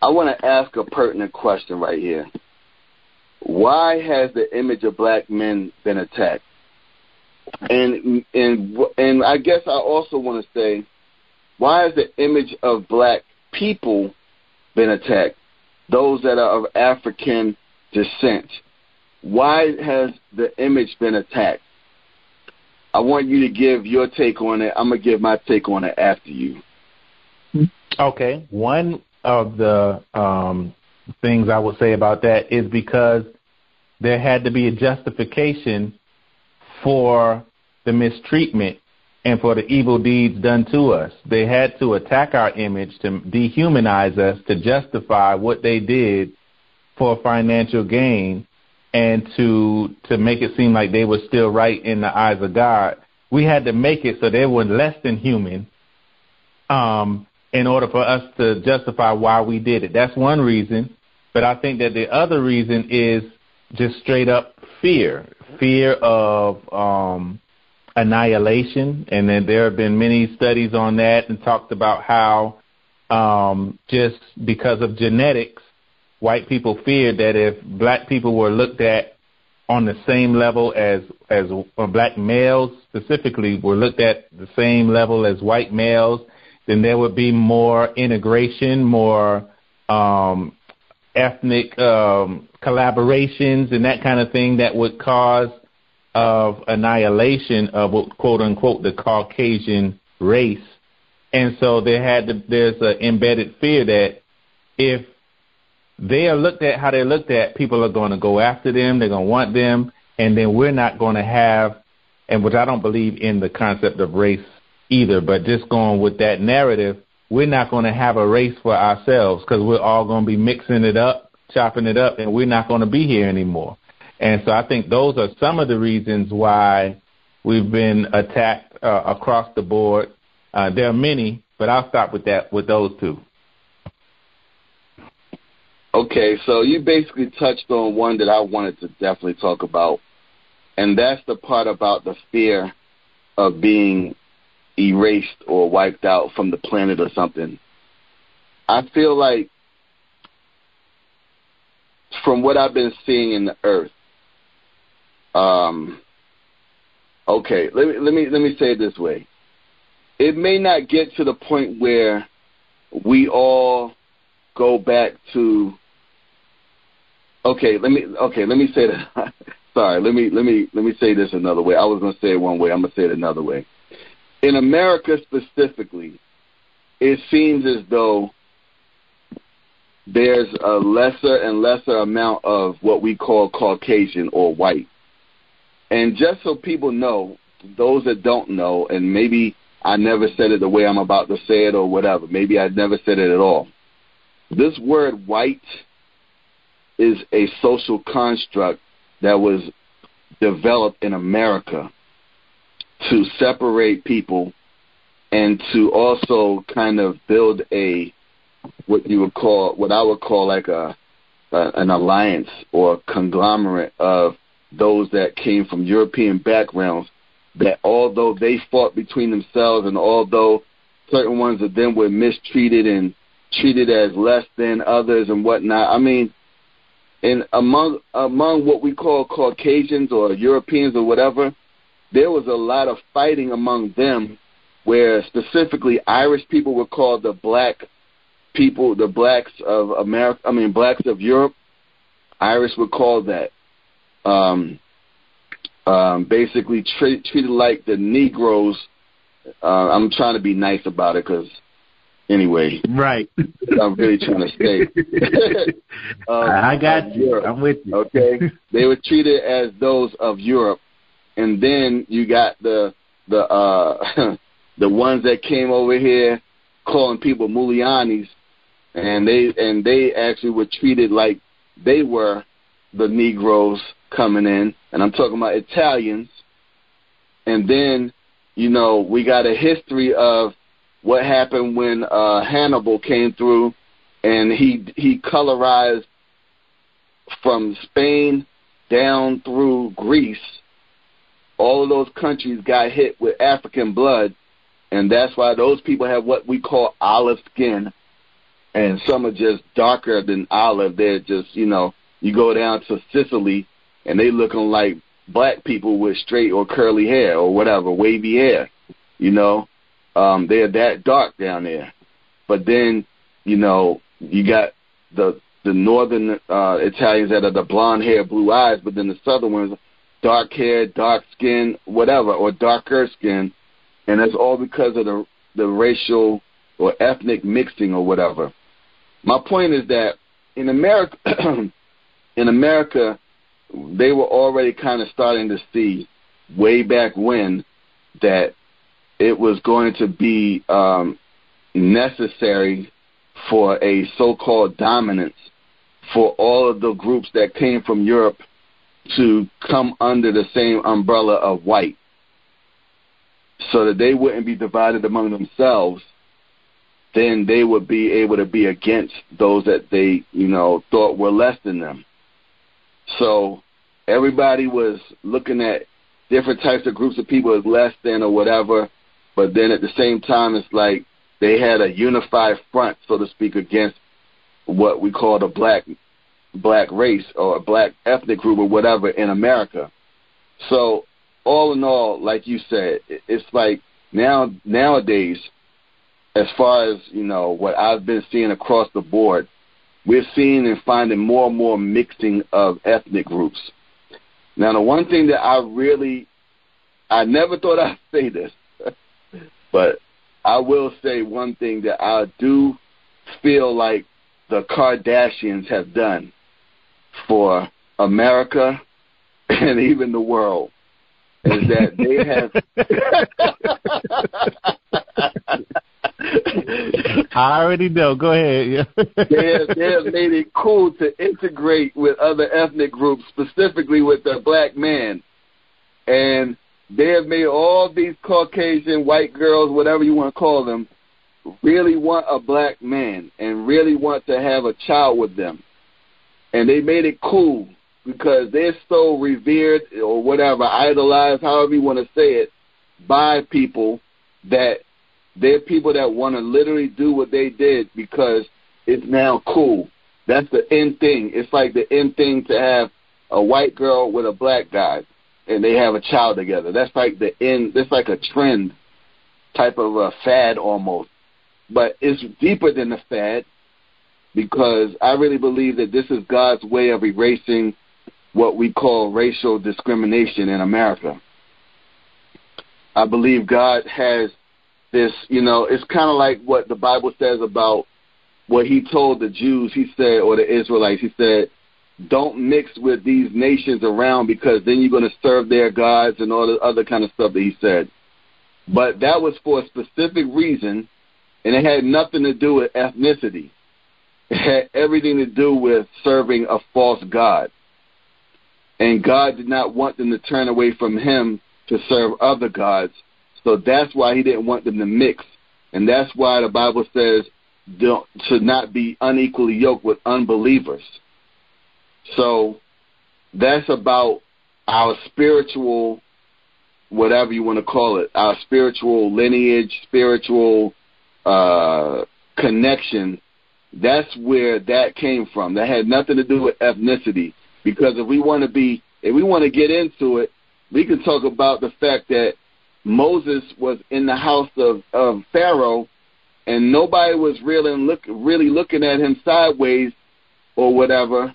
I want to ask a pertinent question right here. Why has the image of black men been attacked? And and and I guess I also want to say, why has the image of black people been attacked? Those that are of African descent. Why has the image been attacked? I want you to give your take on it. I'm gonna give my take on it after you. Okay. One of the um, things I would say about that is because there had to be a justification for the mistreatment and for the evil deeds done to us. They had to attack our image to dehumanize us to justify what they did for financial gain and to to make it seem like they were still right in the eyes of God. We had to make it so they were less than human um, in order for us to justify why we did it. That's one reason. But I think that the other reason is just straight up fear, fear of um, annihilation, and then there have been many studies on that and talked about how um, just because of genetics, white people feared that if black people were looked at on the same level as as black males specifically were looked at the same level as white males, then there would be more integration, more um, ethnic um, collaborations and that kind of thing that would cause of annihilation of quote unquote the Caucasian race. And so there had to, there's an embedded fear that if they are looked at how they're looked at, people are going to go after them, they're going to want them, and then we're not going to have, and which I don't believe in the concept of race either, but just going with that narrative, we're not going to have a race for ourselves because we're all going to be mixing it up, chopping it up, and we're not going to be here anymore. And so I think those are some of the reasons why we've been attacked uh, across the board. Uh, there are many, but I'll stop with that with those two. Okay, so you basically touched on one that I wanted to definitely talk about, and that's the part about the fear of being erased or wiped out from the planet or something. I feel like from what I've been seeing in the earth, um, okay, let me let me let me say it this way. It may not get to the point where we all go back to okay, let me okay, let me say that [LAUGHS] sorry, let me let me let me say this another way. I was gonna say it one way, I'm gonna say it another way. In America specifically, it seems as though there's a lesser and lesser amount of what we call Caucasian or white. And just so people know, those that don't know, and maybe I never said it the way I'm about to say it or whatever, maybe I never said it at all. This word white is a social construct that was developed in America to separate people and to also kind of build a what you would call what I would call like a, a an alliance or conglomerate of those that came from European backgrounds that although they fought between themselves and although certain ones of them were mistreated and treated as less than others and whatnot, I mean, and among among what we call Caucasians or Europeans or whatever, there was a lot of fighting among them, where specifically Irish people were called the black people, the blacks of America, I mean blacks of Europe, Irish were called that. Um, um, basically tra- treated like the Negroes. Uh, I'm trying to be nice about it because, anyway, right. I'm really trying to stay. um, [LAUGHS] I got you. Europe, I'm with you. Okay, [LAUGHS] they were treated as those of Europe, and then you got the the uh [LAUGHS] the ones that came over here calling people Mulianis and they and they actually were treated like they were the Negroes coming in, and I'm talking about Italians. And then, you know, we got a history of what happened when uh, Hannibal came through, and he he colorized from Spain down through Greece. All of those countries got hit with African blood, and that's why those people have what we call olive skin and some are just darker than olive. They're just, you know, you go down to Sicily and they looking like black people with straight or curly hair or whatever, wavy hair. You know, um, they're that dark down there. But then, you know, you got the the northern uh, Italians that are the blonde hair, blue eyes, but then the southern ones, dark hair, dark skin, whatever, or darker skin, and that's all because of the the racial or ethnic mixing or whatever my point is that in America, [CLEARS THROAT] in America, they were already kind of starting to see way back when that it was going to be um, necessary for a so-called dominance for all of the groups that came from Europe to come under the same umbrella of white so that they wouldn't be divided among themselves then they would be able to be against those that they, you know, thought were less than them. So everybody was looking at different types of groups of people as less than or whatever, but then at the same time, it's like they had a unified front, so to speak, against what we call the black black race or black ethnic group or whatever in America. So all in all, like you said, it's like now nowadays as far as you know what I've been seeing across the board, we're seeing and finding more and more mixing of ethnic groups. Now, the one thing that I really, I never thought [LAUGHS] I'd say this, but I will say one thing that I do feel like the Kardashians have done for America [LAUGHS] and even the world is that they have [LAUGHS] I already know. Go ahead. [LAUGHS] they, have, they have made it cool to integrate with other ethnic groups, specifically with the black man. And they have made all these Caucasian white girls, whatever you want to call them, really want a black man and really want to have a child with them. And they made it cool because they're so revered or whatever, idolized, however you want to say it, by people that they're people that want to literally do what they did because it's now cool. That's the end thing. It's like the end thing to have a white girl with a black guy and they have a child together. That's like the end. That's like a trend type of a fad almost. But it's deeper than the fad because I really believe that this is God's way of erasing what we call racial discrimination in America. I believe God has this, you know, it's kind of like what the Bible says about what he told the Jews, he said, or the Israelites, he said, don't mix with these nations around because then you're going to serve their gods and all the other kind of stuff that he said. But that was for a specific reason, and it had nothing to do with ethnicity. It had everything to do with serving a false God. And God did not want them to turn away from Him to serve other gods. So that's why He didn't want them to mix. And that's why the Bible says don't, to not be unequally yoked with unbelievers. So that's about our spiritual, whatever you want to call it, our spiritual lineage, spiritual uh, connection. That's where that came from. That had nothing to do with ethnicity. Because if we want to be, if we want to get into it, we can talk about the fact that Moses was in the house of, of Pharaoh, and nobody was really look really looking at him sideways or whatever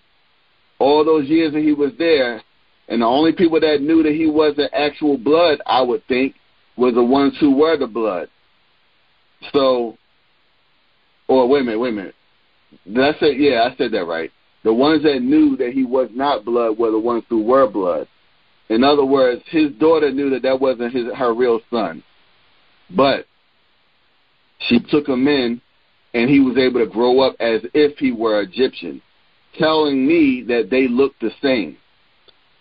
all those years that he was there, and the only people that knew that he wasn't actual blood, I would think, were the ones who were the blood. So, or wait a minute, wait a minute. Did I say? Yeah, I said that right. The ones that knew that he was not blood were the ones who were blood. In other words, his daughter knew that that wasn't his her real son, but she took him in, and he was able to grow up as if he were Egyptian telling me that they look the same,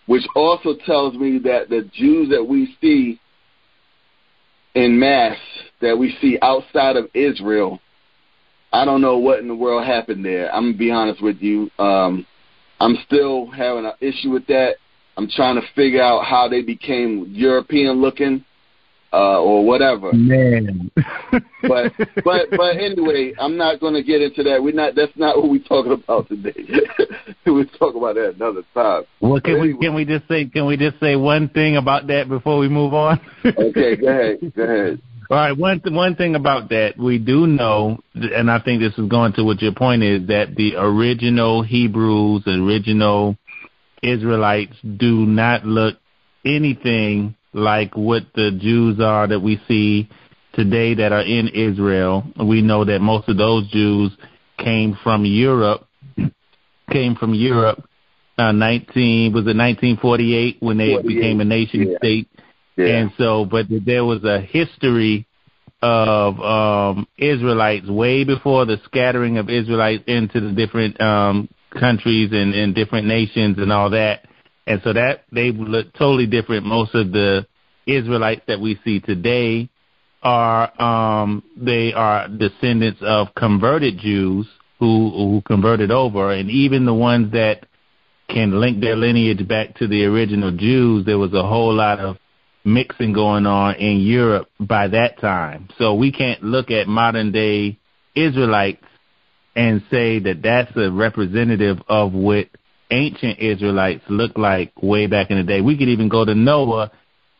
which also tells me that the Jews that we see in mass, that we see outside of Israel, I don't know what in the world happened there. I'm gonna be honest with you. Um, I'm still having an issue with that. I'm trying to figure out how they became European looking uh, or whatever. Man. but [LAUGHS] but but anyway, I'm not going to get into that. We're not. That's not what we're talking about today. [LAUGHS] we'll talk about that another time. Well, can anyway. we can we just say can we just say one thing about that before we move on? okay, go ahead. Go [LAUGHS] ahead. All right, one th- one thing about that we do know, and I think this is going to what your point is that the original Hebrews, original Israelites, do not look anything like what the Jews are that we see today that are in Israel. We know that most of those Jews came from Europe, came from Europe. Uh, 19 was it 1948 when they became a nation yeah. state, yeah. and so but there was a history of um, Israelites way before the scattering of Israelites into the different um, countries and, and different nations and all that and so that they look totally different. Most of the Israelites that we see today are um, they are descendants of converted Jews who who converted over, and even the ones that can link their lineage back to the original Jews, there was a whole lot of mixing going on in Europe by that time. So we can't look at modern day Israelites and say that that's a representative of what ancient Israelites looked like way back in the day. We could even go to Noah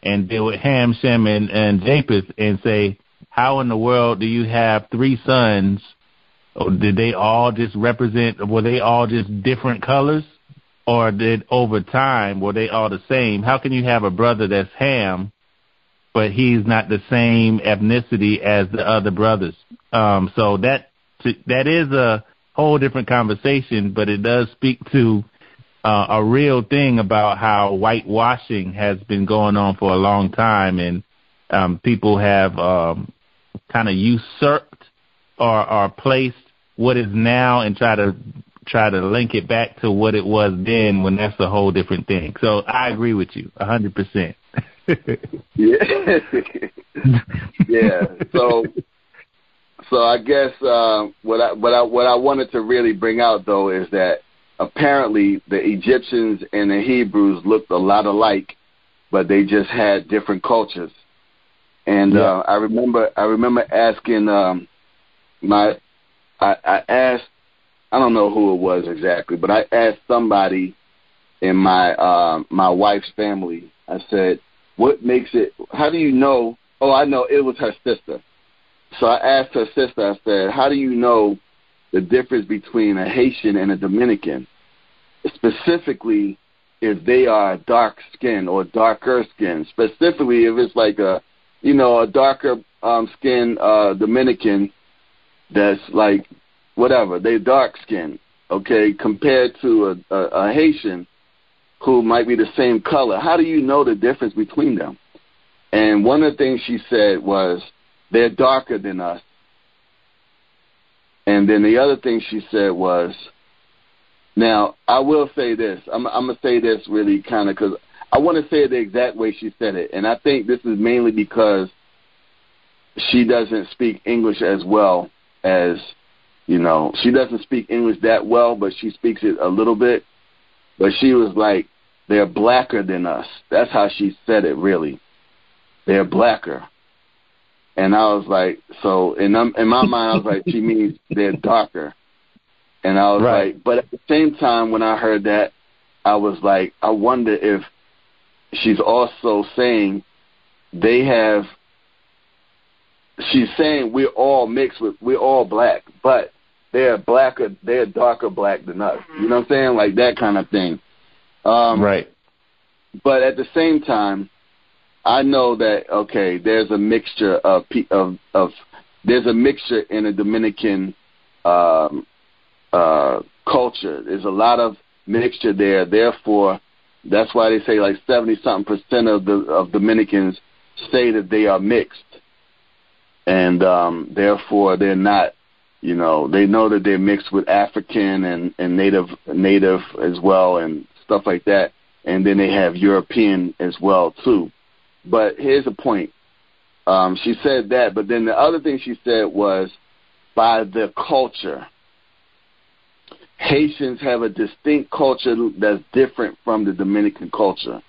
and deal with Ham, Shem, and, and Japheth and say, how in the world do you have three sons? Or did they all just represent, were they all just different colors? Or did over time, were they all the same? How can you have a brother that's Ham, but he's not the same ethnicity as the other brothers? Um, so that, that is a whole different conversation, but it does speak to uh, a real thing about how whitewashing has been going on for a long time, and um, people have um, kind of usurped or or place what is now and try to try to link it back to what it was then when that's a whole different thing. So I agree with you a hundred percent. [LAUGHS] Yeah. [LAUGHS] yeah. So so I guess uh, what I what I what I wanted to really bring out though is that apparently the Egyptians and the Hebrews looked a lot alike, but they just had different cultures. And yeah. uh, I remember I remember asking um, my I, I asked I don't know who it was exactly, but I asked somebody in my uh, my wife's family. I said, "What makes it? How do you know?" Oh, I know it was her sister. So I asked her sister. I said, "How do you know the difference between a Haitian and a Dominican, specifically if they are dark skin or darker skin? Specifically, if it's like a, you know, a darker um, skin uh, Dominican that's like whatever they dark skin, okay, compared to a, a, a Haitian who might be the same color. How do you know the difference between them? And one of the things she said was they're darker than us. And then the other thing she said was, now I will say this. I'm, I'm gonna say this really kind of because I want to say it the exact way she said it, and I think this is mainly because she doesn't speak English as well as you know. She doesn't speak English that well, but she speaks it a little bit. But she was like, "They're blacker than us." That's how she said it. Really, they're blacker. And I was like, so in in my mind, I was like, she means they're darker. And I was right. like, but at the same time, when I heard that, I was like, I wonder if she's also saying they have. She's saying we're all mixed with, we're all black, but they're blacker, they're darker black than us. You know what I'm saying? Like that kind of thing. Um, right. But at the same time, I know that okay, there's a mixture of of of there's a mixture in a Dominican um, uh, culture. There's a lot of mixture there. Therefore, that's why they say like seventy something percent of the of Dominicans say that they are mixed, and um, therefore they're not. You know, they know that they're mixed with African and and native native as well and stuff like that, and then they have European as well too. But here's the point. Um, she said that, but then the other thing she said was by the culture. Haitians have a distinct culture that's different from the Dominican culture.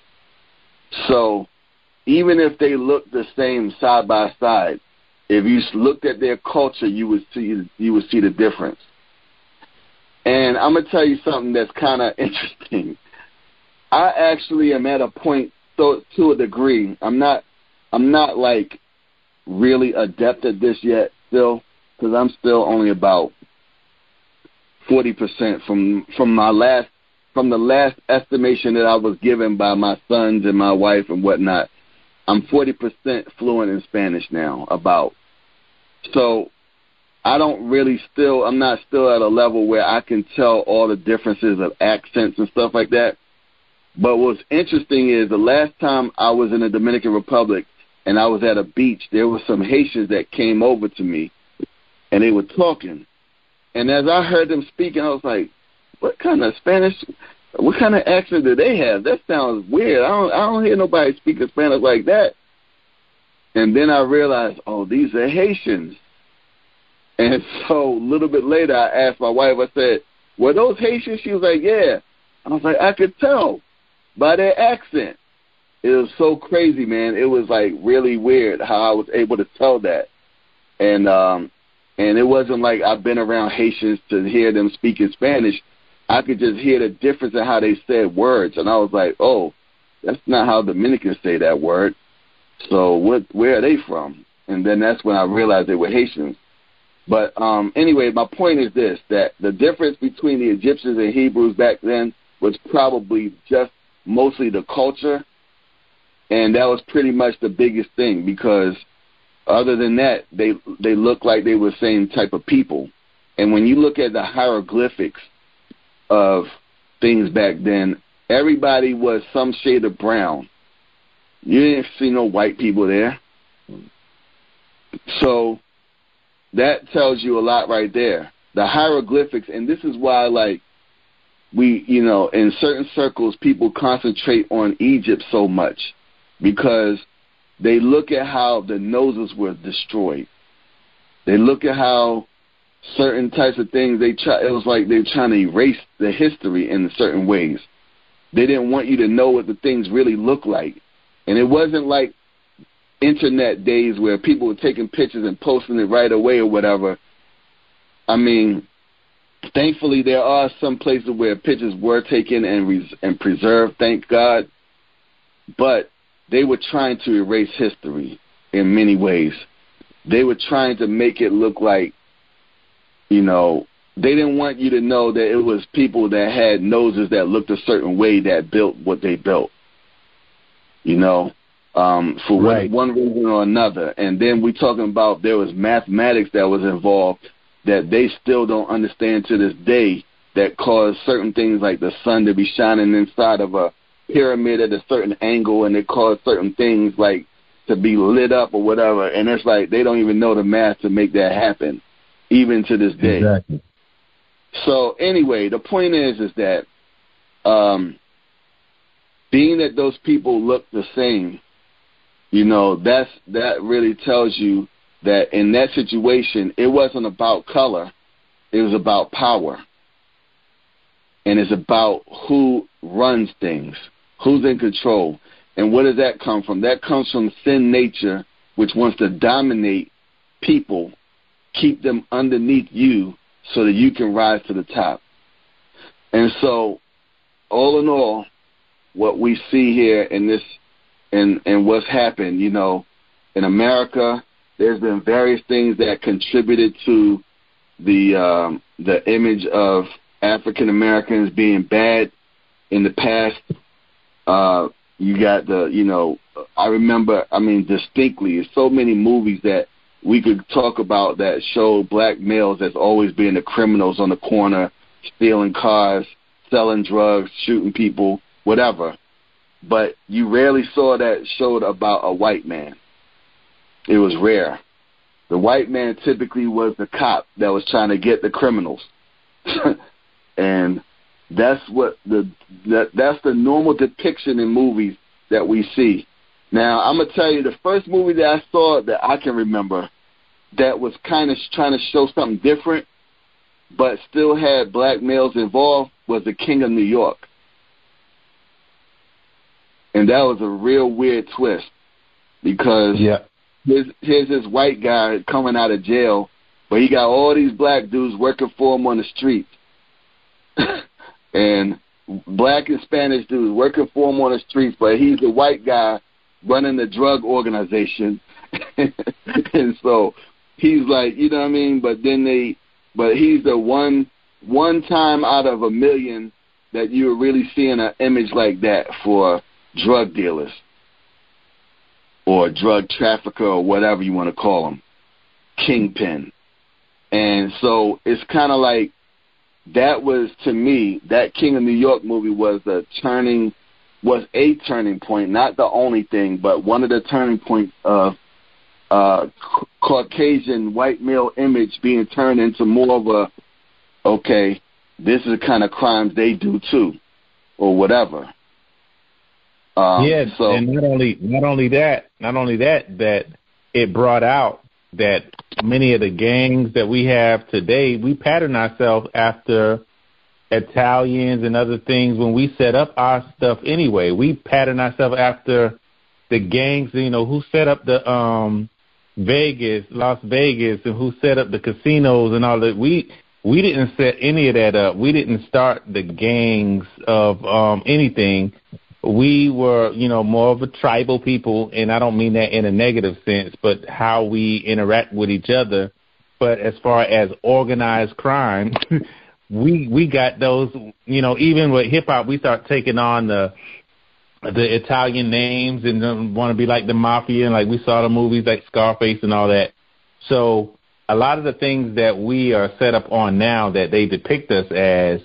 So even if they look the same side by side, if you looked at their culture, you would see you would see the difference. And I'm gonna tell you something that's kind of [LAUGHS] interesting. I actually am at a point so to a degree. I'm not I'm not like really adept at this yet still because I'm still only about forty percent from from my last from the last estimation that I was given by my sons and my wife and whatnot. I'm forty percent fluent in Spanish now about. So I don't really still I'm not still at a level where I can tell all the differences of accents and stuff like that. But what's interesting is the last time I was in the Dominican Republic and I was at a beach, there were some Haitians that came over to me and they were talking. And as I heard them speaking, I was like, what kind of Spanish, what kind of accent do they have? That sounds weird. I don't, I don't hear nobody speaking Spanish like that. And then I realized, oh, these are Haitians. And [LAUGHS] so a little bit later, I asked my wife, I said, were those Haitians? She was like, yeah. And I was like, I could tell by their accent. It was so crazy, man. It was like really weird how I was able to tell that. And um and it wasn't like I've been around Haitians to hear them speak in Spanish. I could just hear the difference in how they said words and I was like, "Oh, that's not how Dominicans say that word." So what where are they from? And then that's when I realized they were Haitians. But um anyway, my point is this that the difference between the Egyptians and Hebrews back then was probably just mostly the culture, and that was pretty much the biggest thing because other than that, they they looked like they were the same type of people. And when you look at the hieroglyphics of things back then, everybody was some shade of brown. You didn't see no white people there. So that tells you a lot right there. The hieroglyphics, and this is why, like, we, you know, in certain circles, people concentrate on Egypt so much because they look at how the noses were destroyed. They look at how certain types of things they try. It was like they're trying to erase the history in certain ways. They didn't want you to know what the things really look like, and it wasn't like internet days where people were taking pictures and posting it right away or whatever. I mean, thankfully there are some places where pictures were taken and res- and preserved. Thank God, but they were trying to erase history in many ways. They were trying to make it look like, you know, they didn't want you to know that it was people that had noses that looked a certain way that built what they built. You know, um, for right. one, one reason or another. And then we talking about there was mathematics that was involved that they still don't understand to this day that cause certain things like the sun to be shining inside of a pyramid at a certain angle and it caused certain things like to be lit up or whatever and it's like they don't even know the math to make that happen even to this day exactly. so anyway the point is is that um being that those people look the same you know that's that really tells you that in that situation it wasn't about color it was about power. And it's about who runs things who's in control. And where does that come from? That comes from sin nature which wants to dominate people keep them underneath you so that you can rise to the top. And so all in all what we see here in this and and what's happened, you know, in America, there's been various things that contributed to the um, the image of African Americans being bad in the past. Uh, you got the, you know, I remember, I mean, distinctly, so many movies that we could talk about that show black males as always being the criminals on the corner, stealing cars, selling drugs, shooting people, whatever but you rarely saw that showed about a white man. It was rare. The white man typically was the cop that was trying to get the criminals. [LAUGHS] and that's what the that that's the normal depiction in movies that we see. Now, I'm gonna tell you the first movie that I saw that I can remember that was kind of trying to show something different, but still had black males involved was The King of New York and that was a real weird twist because yeah. Here's, here's this white guy coming out of jail, but he got all these black dudes working for him on the street, [LAUGHS] and black and Spanish dudes working for him on the streets, but he's a white guy running the drug organization, [LAUGHS] and so he's like, you know what I mean? But then they, but he's the one one time out of a million that you're really seeing an image like that for drug dealers or drug trafficker or whatever you want to call them, kingpin. And so it's kind of like that was to me that King of New York movie was a turning was a turning point, not the only thing, but one of the turning points of uh, Caucasian white male image being turned into more of a okay, this is the kind of crimes they do too, or whatever. Um, yeah, so, and not only not only that, not only that, that it brought out that many of the gangs that we have today, we pattern ourselves after Italians and other things when we set up our stuff anyway. We pattern ourselves after the gangs, you know, who set up the um Vegas, Las Vegas and who set up the casinos and all that. We we didn't set any of that up. We didn't start the gangs of um anything we were, you know, more of a tribal people, and I don't mean that in a negative sense, but how we interact with each other. But as far as organized crime, [LAUGHS] we we got those, you know, even with hip hop, we start taking on the the Italian names and want to be like the mafia, and like we saw the movies like Scarface and all that. So a lot of the things that we are set up on now that they depict us as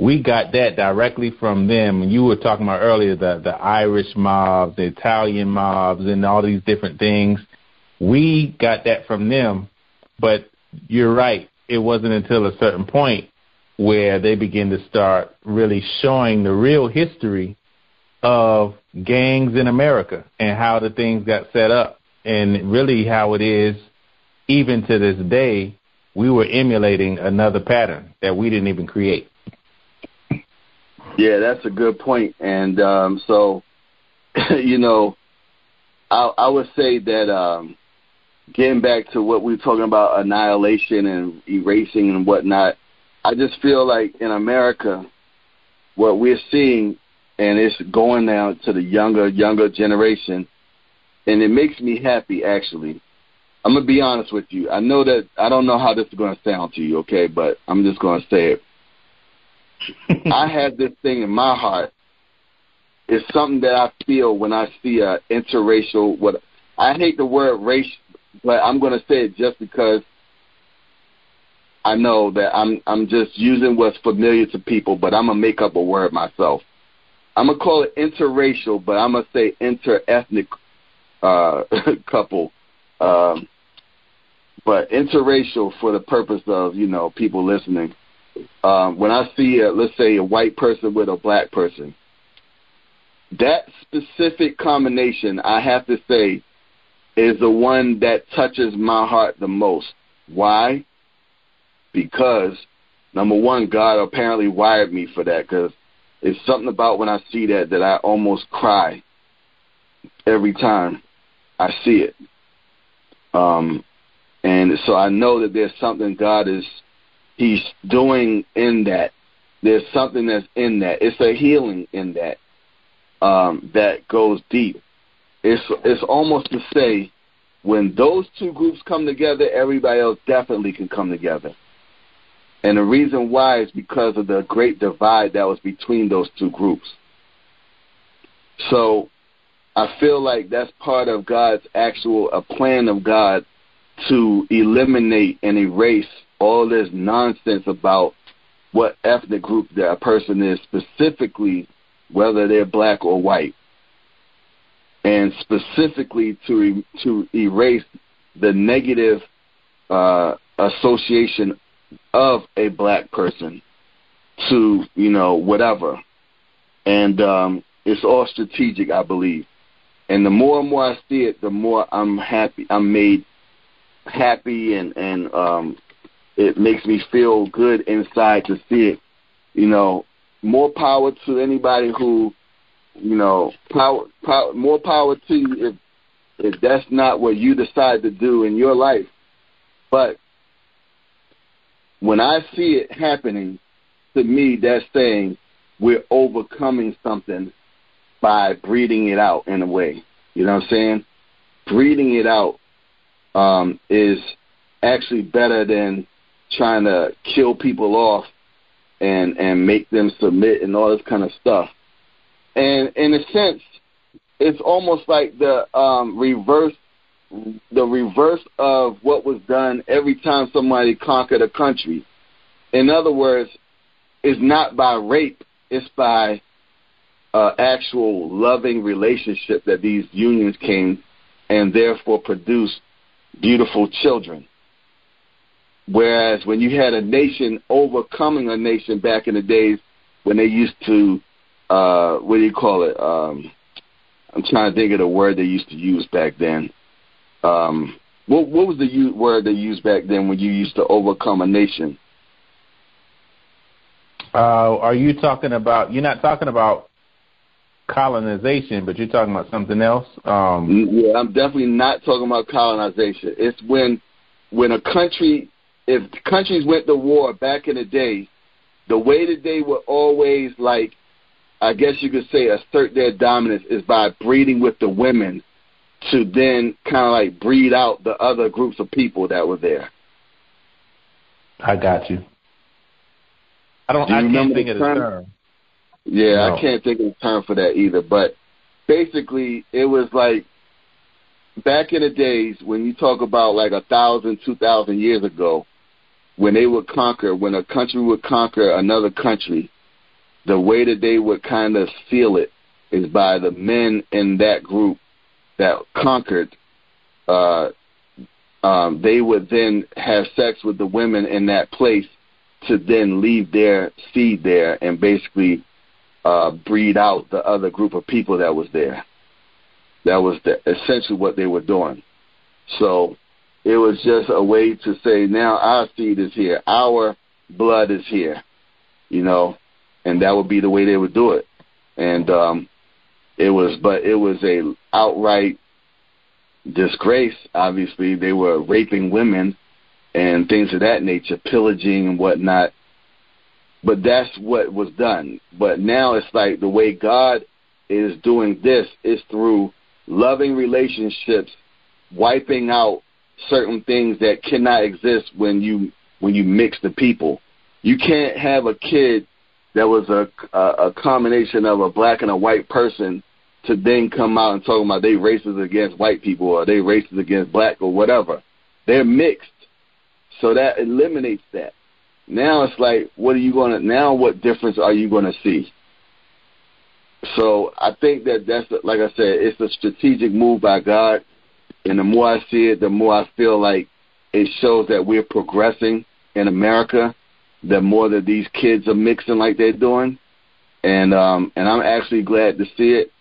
we got that directly from them. You were talking about earlier the the Irish mobs, the Italian mobs, and all these different things. We got that from them, But you're right. It wasn't until a certain point where they begin to start really showing the real history of gangs in America and how the things got set up and really how it is even to this day we were emulating another pattern that we didn't even create. Yeah, that's a good point. And um so [LAUGHS] you know, I I would say that um getting back to what we were talking about annihilation and erasing and whatnot, I just feel like in America what we're seeing and it's going now to the younger younger generation and it makes me happy actually. I'm to be honest with you. I know that i don't know how this is to sound to you okay? But i'm just to say it [LAUGHS] i have this thing in my heart it's something that i feel when i see a interracial what i hate the word race but i'm going to say it just because I know that I'm I'm just using what's familiar to people, but I'm gonna make up a word myself. I'm gonna call it interracial, but I'm gonna say interethnic uh, [LAUGHS] couple. Um, but interracial for the purpose of you know people listening. Um, when I see, a, let's say, a white person with a black person, that specific combination, I have to say, is the one that touches my heart the most. Why? Because number one, God apparently wired me for that. Because it's something about when I see that that I almost cry every time I see it. Um, and so I know that there's something God is He's doing in that. There's something that's in that. It's a healing in that um, that goes deep. It's it's almost to say when those two groups come together, everybody else definitely can come together. And the reason why is because of the great divide that was between those two groups. So I feel like that's part of God's actual a plan of God to eliminate and erase all this nonsense about what ethnic group that a person is, specifically whether they're black or white, and specifically to to erase the negative uh, association of a black person to you know whatever, and um, it's all strategic, I believe. And the more and more I see it, the more I'm happy. I'm made happy, and and um, it makes me feel good inside to see it. You know, more power to anybody who, you know, power, power more power to you if if that's not what you decide to do in your life. But when I see it happening, to me, that's saying we're overcoming something by breeding it out in a way. You know what I'm saying? Breeding it out um, is actually better than trying to kill people off and and make them submit and all this kind of stuff. And in a sense, it's almost like the um, reverse the reverse of what was done every time somebody conquered a country. In other words, it's not by rape, it's by uh, actual loving relationship that these unions came and therefore produced beautiful children. Whereas when you had a nation overcoming a nation back in the days when they used to, uh, what do you call it? Um, I'm trying to think of the word they used to use back then. Um, what, what was the u- word they used back then when you used to overcome a nation? Uh, are you talking about? You're not talking about colonization, but you're talking about something else. Um, yeah, I'm definitely not talking about colonization. It's when when a country, if countries went to war back in the day, the way that they would always like, I guess you could say, assert their dominance is by breeding with the women to then kind of like breed out the other groups of people that were there. I got you. I don't. Do I can't think of the term. Yeah, no. I can't think of the term for that either. But basically, it was like back in the days when you talk about like a thousand, two thousand years ago, when they would conquer, when a country would conquer another country, the way that they would kind of seal it is by the men in that group that conquered uh, um, they would then have sex with the women in that place to then leave their seed there and basically uh, breed out the other group of people that was there. That was the, essentially what they were doing. So it was just a way to say, now our seed is here, our blood is here, you know, and that would be the way they would do it. And um, it was, but it was a outright disgrace. Obviously, they were raping women and things of that nature, pillaging and whatnot. But that's what was done. But now it's like the way God is doing this is through loving relationships, wiping out certain things that cannot exist when you when you mix the people. You can't have a kid that was a a, a combination of a black and a white person to then come out and talk about they racist against white people or they racist against black or whatever. They're mixed. So that eliminates that. Now it's like, what are you going to, now what difference are you going to see? So I think that that's, like I said, it's a strategic move by God. And the more I see it, the more I feel like it shows that we're progressing in America. The more that these kids are mixing like they're doing, and um, and I'm actually glad to see it.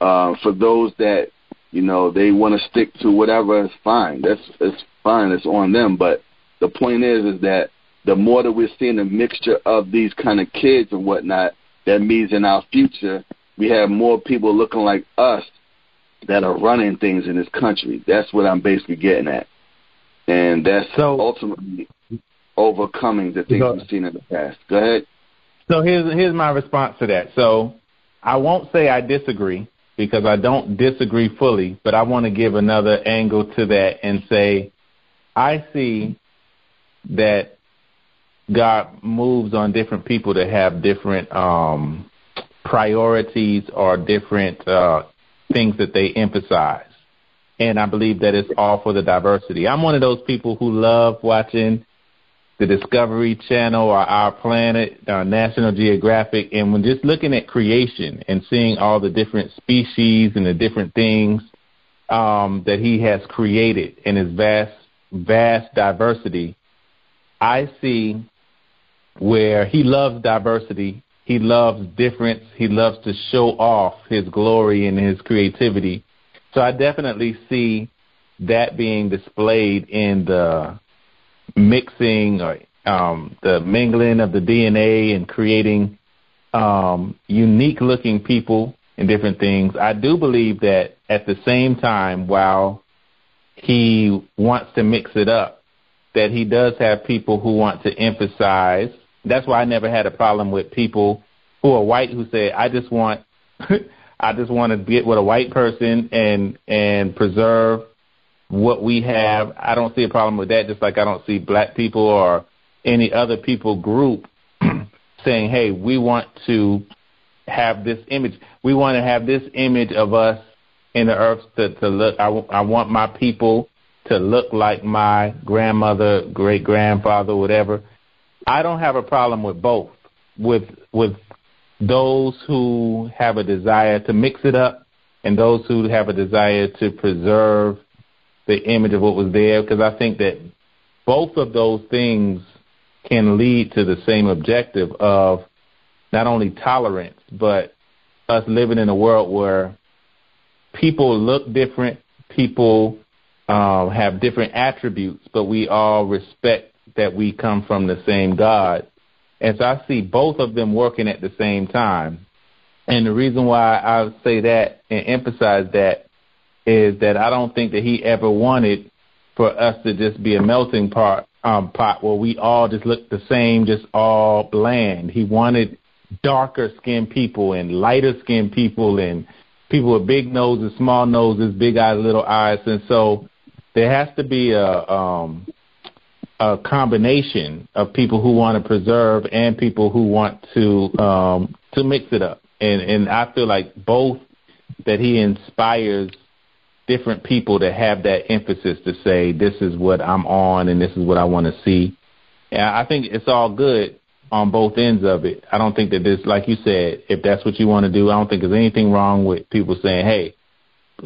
Uh, for those that you know they want to stick to whatever, it's fine. That's it's fine. It's on them. But the point is, is that the more that we're seeing a mixture of these kind of kids and whatnot, that means in our future we have more people looking like us that are running things in this country. That's what I'm basically getting at, and that's so, ultimately overcoming the things we've seen in the past. Go ahead. So here's here's my response to that. So I won't say I disagree because I don't disagree fully, but I want to give another angle to that and say I see that God moves on different people to have different um, priorities or different uh, things that they emphasize. And I believe that it's all for the diversity. I'm one of those people who love watching the Discovery Channel or Our Planet, uh, National Geographic, and when just looking at creation and seeing all the different species and the different things um, that He has created in His vast, vast diversity, I see where he loves diversity, he loves difference, he loves to show off his glory and his creativity. So I definitely see that being displayed in the mixing or um, the mingling of the DNA and creating um, unique looking people and different things. I do believe that at the same time, while he wants to mix it up, that he does have people who want to emphasize. That's why I never had a problem with people who are white who say, "I just want, [LAUGHS] I just want to get with a white person and and preserve what we have." I don't see a problem with that. Just like I don't see black people or any other people group [CLEARS THROAT] saying, "Hey, we want to have this image. We want to have this image of us in the earth to, to look. I, I want my people to look like my grandmother, great grandfather, whatever. I don't have a problem with both. With with those who have a desire to mix it up and those who have a desire to preserve the image of what was there because I think that both of those things can lead to the same objective of not only tolerance but us living in a world where people look different, people um, have different attributes, but we all respect that we come from the same God. And so I see both of them working at the same time. And the reason why I say that and emphasize that is that I don't think that he ever wanted for us to just be a melting pot, um, pot where we all just look the same, just all bland. He wanted darker skinned people and lighter skinned people and people with big noses, small noses, big eyes, little eyes. And so there has to be a um, a combination of people who want to preserve and people who want to um, to mix it up. And and I feel like both that he inspires different people to have that emphasis to say this is what I'm on and this is what I want to see. And I think it's all good on both ends of it. I don't think that this, like you said, if that's what you want to do, I don't think there's anything wrong with people saying, hey,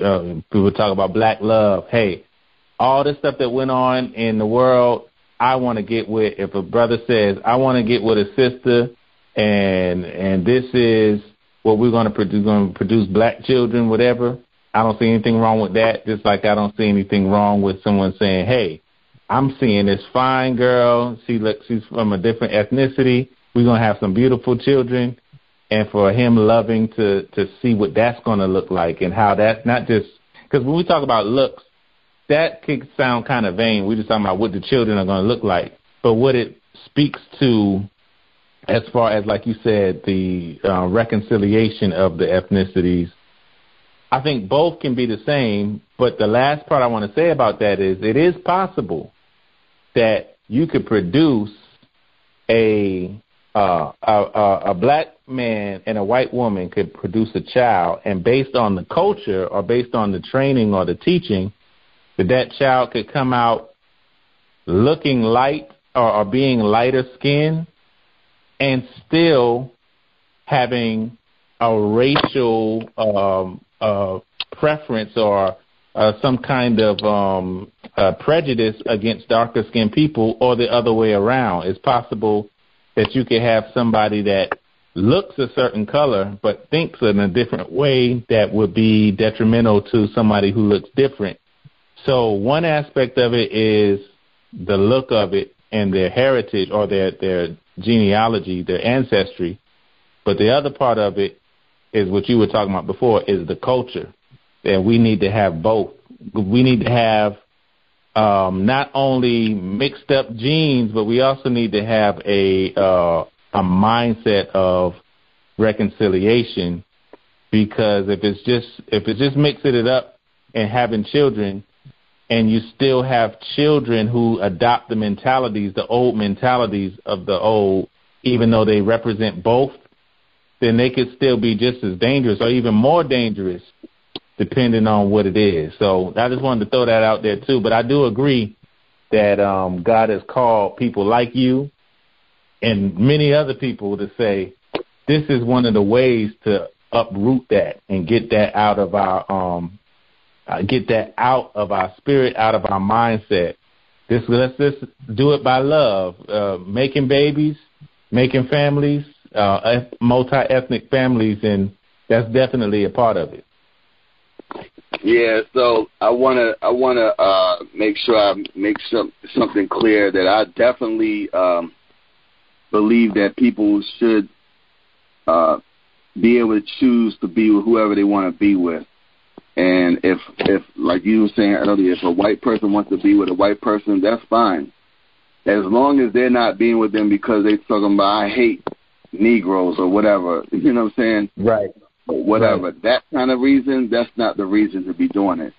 uh, people talk about black love. Hey, all the stuff that went on in the world, I want to get with. If a brother says, I want to get with a sister, and and this is what we're going to produce, going to produce black children, whatever. I don't see anything wrong with that. Just like I don't see anything wrong with someone saying, "Hey, I'm seeing this fine girl. She looks, she's from a different ethnicity. We're gonna have some beautiful children." And for him loving to to see what that's going to look like and how that's not just because when we talk about looks, that could sound kind of vain. We're just talking about what the children are going to look like, but what it speaks to, as far as like you said, the uh, reconciliation of the ethnicities I think both can be the same, but the last part I want to say about that is it is possible that you could produce a uh, a, a black man and a white woman could produce a child, and based on the culture or based on the training or the teaching, that that child could come out looking light or, or being lighter skinned and still having a racial um, uh, preference or uh, some kind of um, uh, prejudice against darker skinned people or the other way around. It's possible that you could have somebody that looks a certain color but thinks in a different way that would be detrimental to somebody who looks different. So one aspect of it is the look of it and their heritage or their their genealogy, their ancestry. But the other part of it is what you were talking about before is the culture. And we need to have both. We need to have um, not only mixed up genes, but we also need to have a uh, a mindset of reconciliation. Because if it's just if it's just mixing it up and having children, and you still have children who adopt the mentalities, the old mentalities of the old, even though they represent both, then they could still be just as dangerous or even more dangerous depending on what it is. So I just wanted to throw that out there too. But I do agree that um, God has called people like you and many other people to say this is one of the ways to uproot that and get that out of our um, uh, get that out of our spirit, out of our mindset. This let's just do it by love, uh, making babies, making families, uh, multi-ethnic families, and that's definitely a part of it. Yeah, so I wanna I wanna uh, make sure I make some, something clear that I definitely um, believe that people should uh, be able to choose to be with whoever they want to be with. And if if like you were saying earlier, if a white person wants to be with a white person, that's fine. As long as they're not being with them because they're talking about I hate Negroes or whatever. [LAUGHS] You know what I'm saying? Right. whatever. Right. That kind of reason, that's not the reason to be doing it.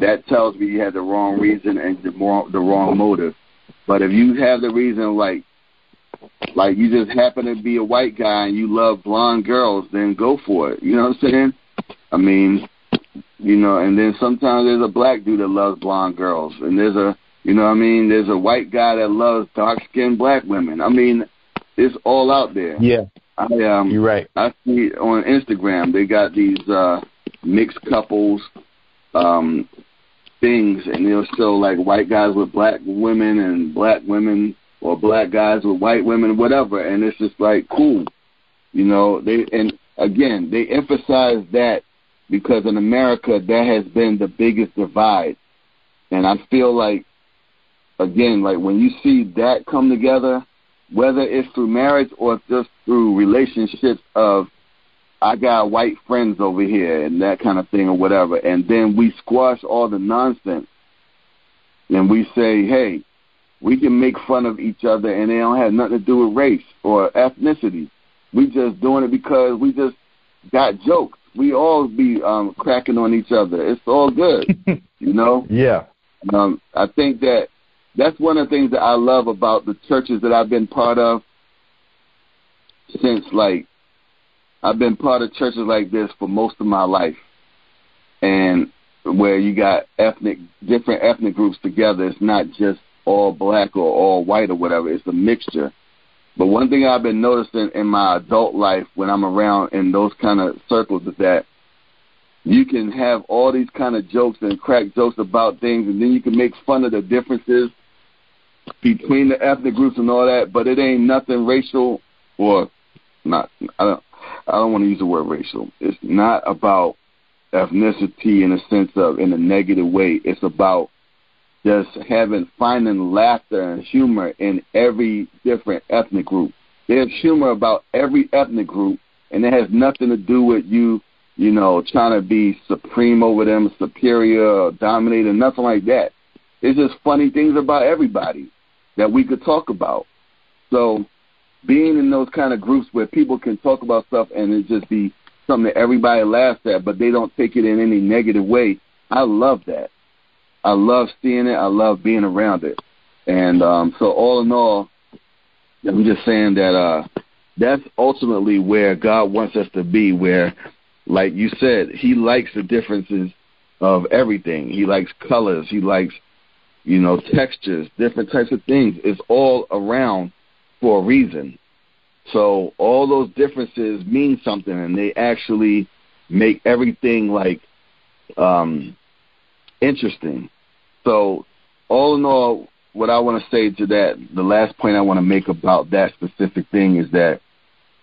That tells me you had the wrong reason and the wrong the wrong motive. But if you have the reason like like you just happen to be a white guy and you love blonde girls, then go for it. You know what I'm saying? I mean, you know, and then sometimes there's a black dude that loves blonde girls, and there's a, you know, what I mean, there's a white guy that loves dark skinned black women. I mean, it's all out there. Yeah. I um You're right. I see on Instagram they got these uh mixed couples um things and they'll show like white guys with black women and black women or black guys with white women, whatever, and it's just like cool. You know, they and again they emphasize that because in America that has been the biggest divide. And I feel like again, like when you see that come together, whether it's through marriage or just through relationships of I got white friends over here and that kind of thing or whatever, and then we squash all the nonsense and we say, hey, we can make fun of each other and they don't have nothing to do with race or ethnicity. We just doing it because we just got jokes. We all be um cracking on each other. It's all good, [LAUGHS] you know. Yeah. Um, I think that that's one of the things that I love about the churches that I've been part of since like I've been part of churches like this for most of my life. And where you got ethnic different ethnic groups together, it's not just all black or all white or whatever, it's a mixture. But one thing I've been noticing in my adult life when I'm around in those kind of circles is that you can have all these kind of jokes and crack jokes about things, and then you can make fun of the differences between the ethnic groups and all that. But it ain't nothing racial or not. I don't. I don't want to use the word racial. It's not about ethnicity in a sense of in a negative way. It's about just having finding laughter and humor in every different ethnic group. There's humor about every ethnic group, and it has nothing to do with you, you know, trying to be supreme over them, superior, or nothing like that. It's just funny things about everybody that we could talk about. So, being in those kind of groups where people can talk about stuff and it just be something that everybody laughs at, but they don't take it in any negative way. I love that. I love seeing it. I love being around it. And um, so, all in all, I'm just saying that uh, that's ultimately where God wants us to be. Where, like you said, He likes the differences of everything. He likes colors. He likes, you know, textures, different types of things. It's all around for a reason. So all those differences mean something, and they actually make everything like um, interesting. So all in all, what I want to say to that, the last point I want to make about that specific thing is that,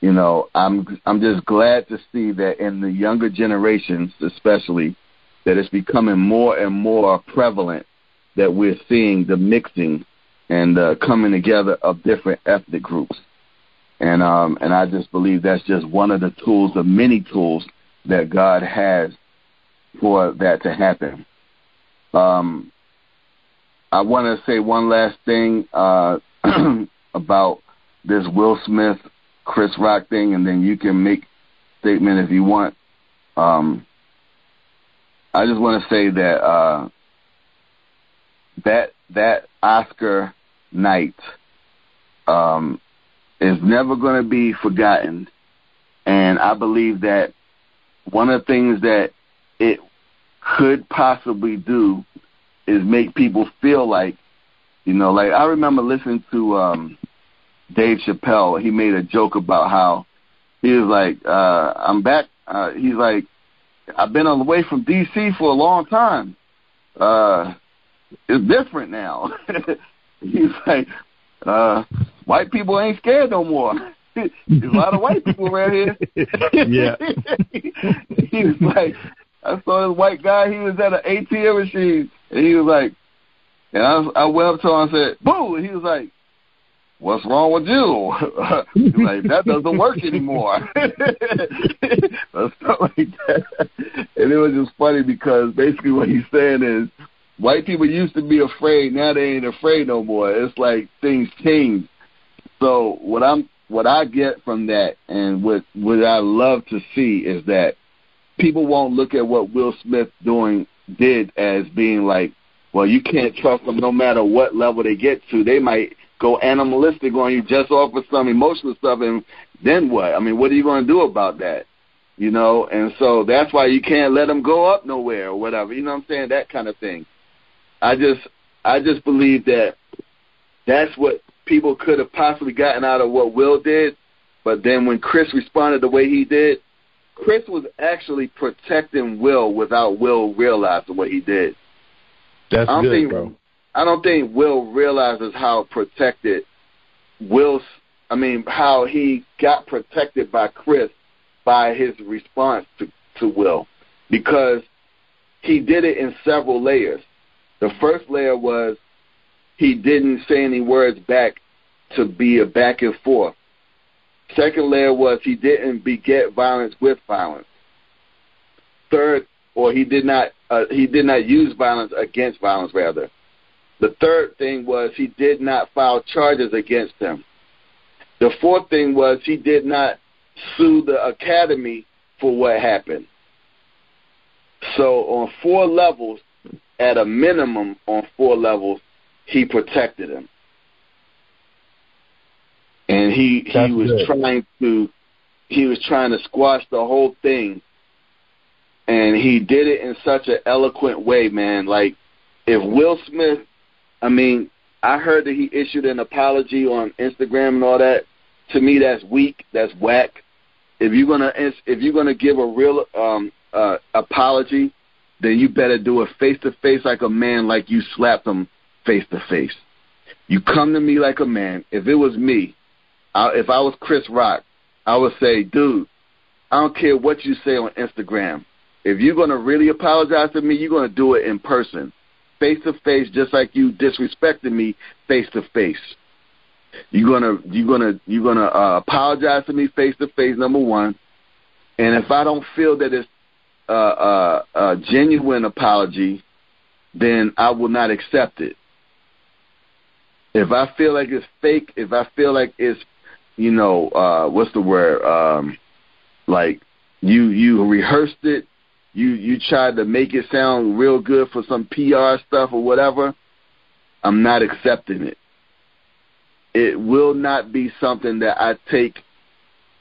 you know, I'm I'm just glad to see that in the younger generations, especially, that it's becoming more and more prevalent that we're seeing the mixing and uh, coming together of different ethnic groups. And um, and I just believe that's just one of the tools, of many tools that God has for that to happen. Um, I want to say one last thing uh, [CLEARS THROAT] about this Will Smith, Chris Rock thing, and then you can make statement if you want. Um, I just want to say that uh, that that Oscar night um, is never going to be forgotten. And I believe that one of the things that it could possibly do is make people feel like, you know, like I remember listening to um Dave Chappelle. He made a joke about how he was like, uh, I'm back. Uh, he's like, I've been away from DC for a long time. Uh, it's different now. [LAUGHS] he's like, uh, white people ain't scared no more. [LAUGHS] There's a lot of white people around here. [LAUGHS] yeah. he was like, I saw this white guy. He was at an ATM machine, and he was like, and I, I went up to him and said, "Boo!" And he was like, "What's wrong with you?" [LAUGHS] like that doesn't work anymore. [LAUGHS] Like that. And it was just funny because basically what he's saying is, white people used to be afraid. Now they ain't afraid no more. It's like things change. So what I'm what I get from that, and what what I love to see is that people won't look at what Will Smith doing did as being like, well, you can't trust them no matter what level they get to. They might go animalistic on you just off of some emotional stuff, and then what? I mean, what are you going to do about that? You know, and so that's why you can't let them go up nowhere or whatever. You know what I'm saying? That kind of thing. I just, I just believe that that's what people could have possibly gotten out of what Will did, but then when Chris responded the way he did, Chris was actually protecting Will without Will realizing what he did. That's I don't good, think, bro. I don't think Will realizes how protected Will's. I mean, how he got protected by Chris by his response to to Will, because he did it in several layers. The first layer was he didn't say any words back to be a back and forth. Second layer was he didn't beget violence with violence. Third, or he did not uh, he did not use violence against violence rather. The third thing was he did not file charges against him. The fourth thing was he did not sue the academy for what happened. So on four levels, at a minimum on four levels, he protected him and he That's he was good. trying to he was trying to squash the whole thing and he did it in such an eloquent way man like if will smith i mean i heard that he issued an apology on instagram and all that to me that's weak that's whack if you're gonna if you're gonna give a real um uh, apology, then you better do it face to face like a man, like you slapped him face to face. You come to me like a man. If it was me, I, if I was Chris Rock, I would say, dude, I don't care what you say on Instagram. If you're gonna really apologize to me, you're gonna do it in person, face to face, just like you disrespected me face to face. You're gonna you're gonna you're gonna uh, apologize to me face to face. Number one, and if I don't feel that it's uh, uh, a genuine apology, then I will not accept it. If I feel like it's fake, if I feel like it's, you know, uh, what's the word? Um, like you you rehearsed it, you you tried to make it sound real good for some PR stuff or whatever. I'm not accepting it. It will not be something that I take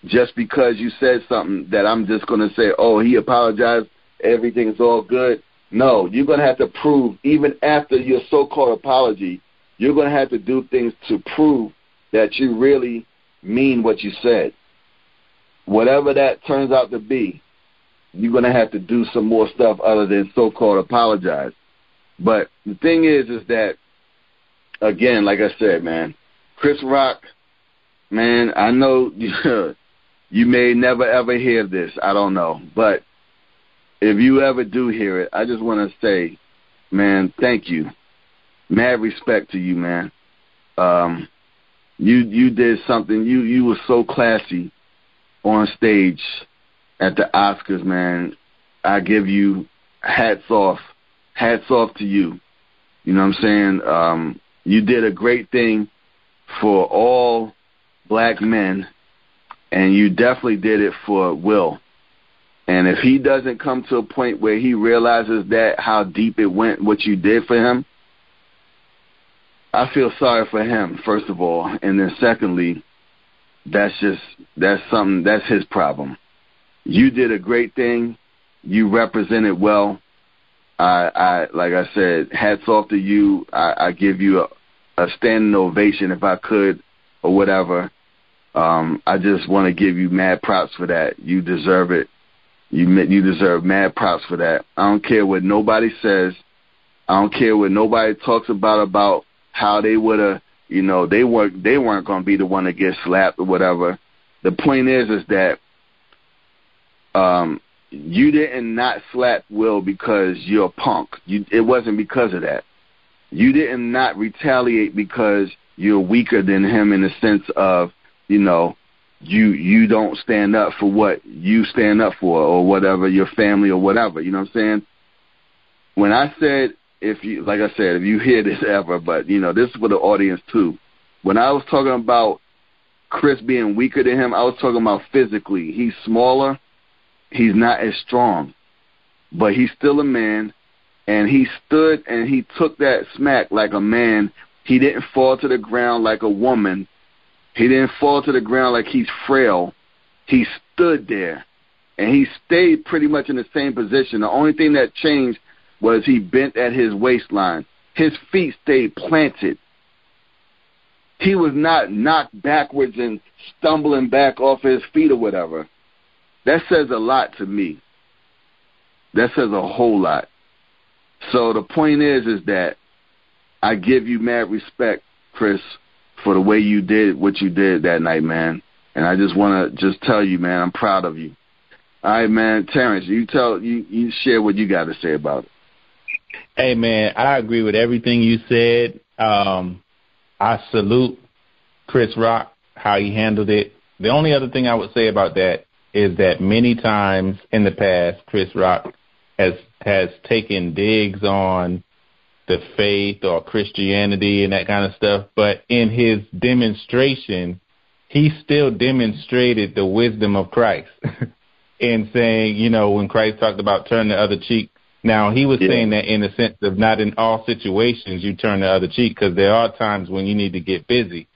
just because you said something that I'm just going to say, oh, he apologized, everything's all good. No, you're going to have to prove, even after your so called apology, you're going to have to do things to prove that you really mean what you said. Whatever that turns out to be, you're going to have to do some more stuff other than so called apologize. But the thing is, is that, again, like I said, man, Chris Rock, man, I know [LAUGHS] you may never ever hear this. I don't know. But if you ever do hear it, I just want to say, man, thank you. Mad respect to you, man. Um, you you did something. You you were so classy on stage at the Oscars, man. I give you hats off. Hats off to you. You know what I'm saying? Um, you did a great thing for all black men, and you definitely did it for Will. And if he doesn't come to a point where he realizes that how deep it went, what you did for him, I feel sorry for him, first of all, and then secondly, that's just that's something that's his problem. You did a great thing. You represented well. I, I like I said, hats off to you. I, I give you a, a standing ovation if I could or whatever. Um, I just want to give you mad props for that. You deserve it. You you deserve mad props for that. I don't care what nobody says. I don't care what nobody talks about about how they would have, you know, they weren't they weren't going to be the one to get slapped or whatever. The point is, is that um, you didn't not slap Will because you're a punk. You, it wasn't because of that. You didn't not retaliate because you're weaker than him in the sense of, you know, you you don't stand up for what you stand up for or whatever your family or whatever. You know what I'm saying? When I said if you like I said, if you hear this ever, but you know, this is for the audience too. When I was talking about Chris being weaker than him, I was talking about physically. He's smaller, he's not as strong, but he's still a man and he stood and he took that smack like a man. He didn't fall to the ground like a woman. He didn't fall to the ground like he's frail. He stood there and he stayed pretty much in the same position. The only thing that changed was he bent at his waistline. His feet stayed planted. He was not knocked backwards and stumbling back off his feet or whatever. That says a lot to me. That says a whole lot. So the point is, is that I give you mad respect, Chris, for the way you did what you did that night, man. And I just want to just tell you, man, I'm proud of you. All right, man, Terrence, you tell you you share what you got to say about it. Hey, man, I agree with everything you said. Um, I salute Chris Rock how he handled it. The only other thing I would say about that is that many times in the past, Chris Rock has has taken digs on the faith or Christianity and that kind of stuff, but in his demonstration, he still demonstrated the wisdom of Christ [LAUGHS] in saying, you know, when Christ talked about turn the other cheek. Now, he was yeah. saying that in the sense of not in all situations you turn the other cheek because there are times when you need to get busy.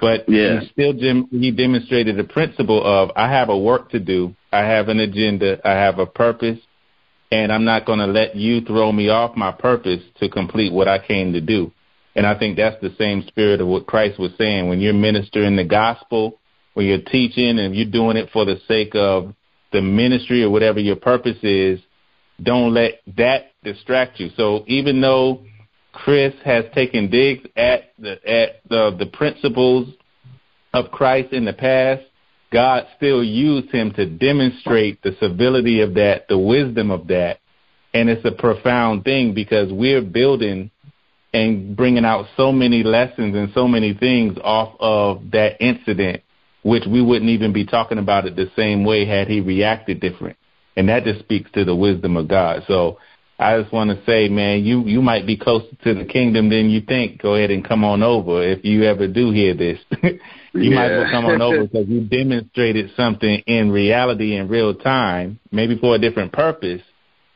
But yeah. he still he demonstrated the principle of I have a work to do, I have an agenda, I have a purpose, and I'm not going to let you throw me off my purpose to complete what I came to do. And I think that's the same spirit of what Christ was saying. When you're ministering the gospel, when you're teaching and you're doing it for the sake of the ministry or whatever your purpose is, don't let that distract you. So even though Chris has taken digs at the at the the principles of Christ in the past, God still used him to demonstrate the civility of that, the wisdom of that, and it's a profound thing because we're building and bringing out so many lessons and so many things off of that incident, which we wouldn't even be talking about it the same way had he reacted different. And that just speaks to the wisdom of God. So I just want to say, man, you you might be closer to the kingdom than you think. Go ahead and come on over if you ever do hear this. [LAUGHS] you yeah. might as well come on over because you demonstrated something in reality in real time, maybe for a different purpose,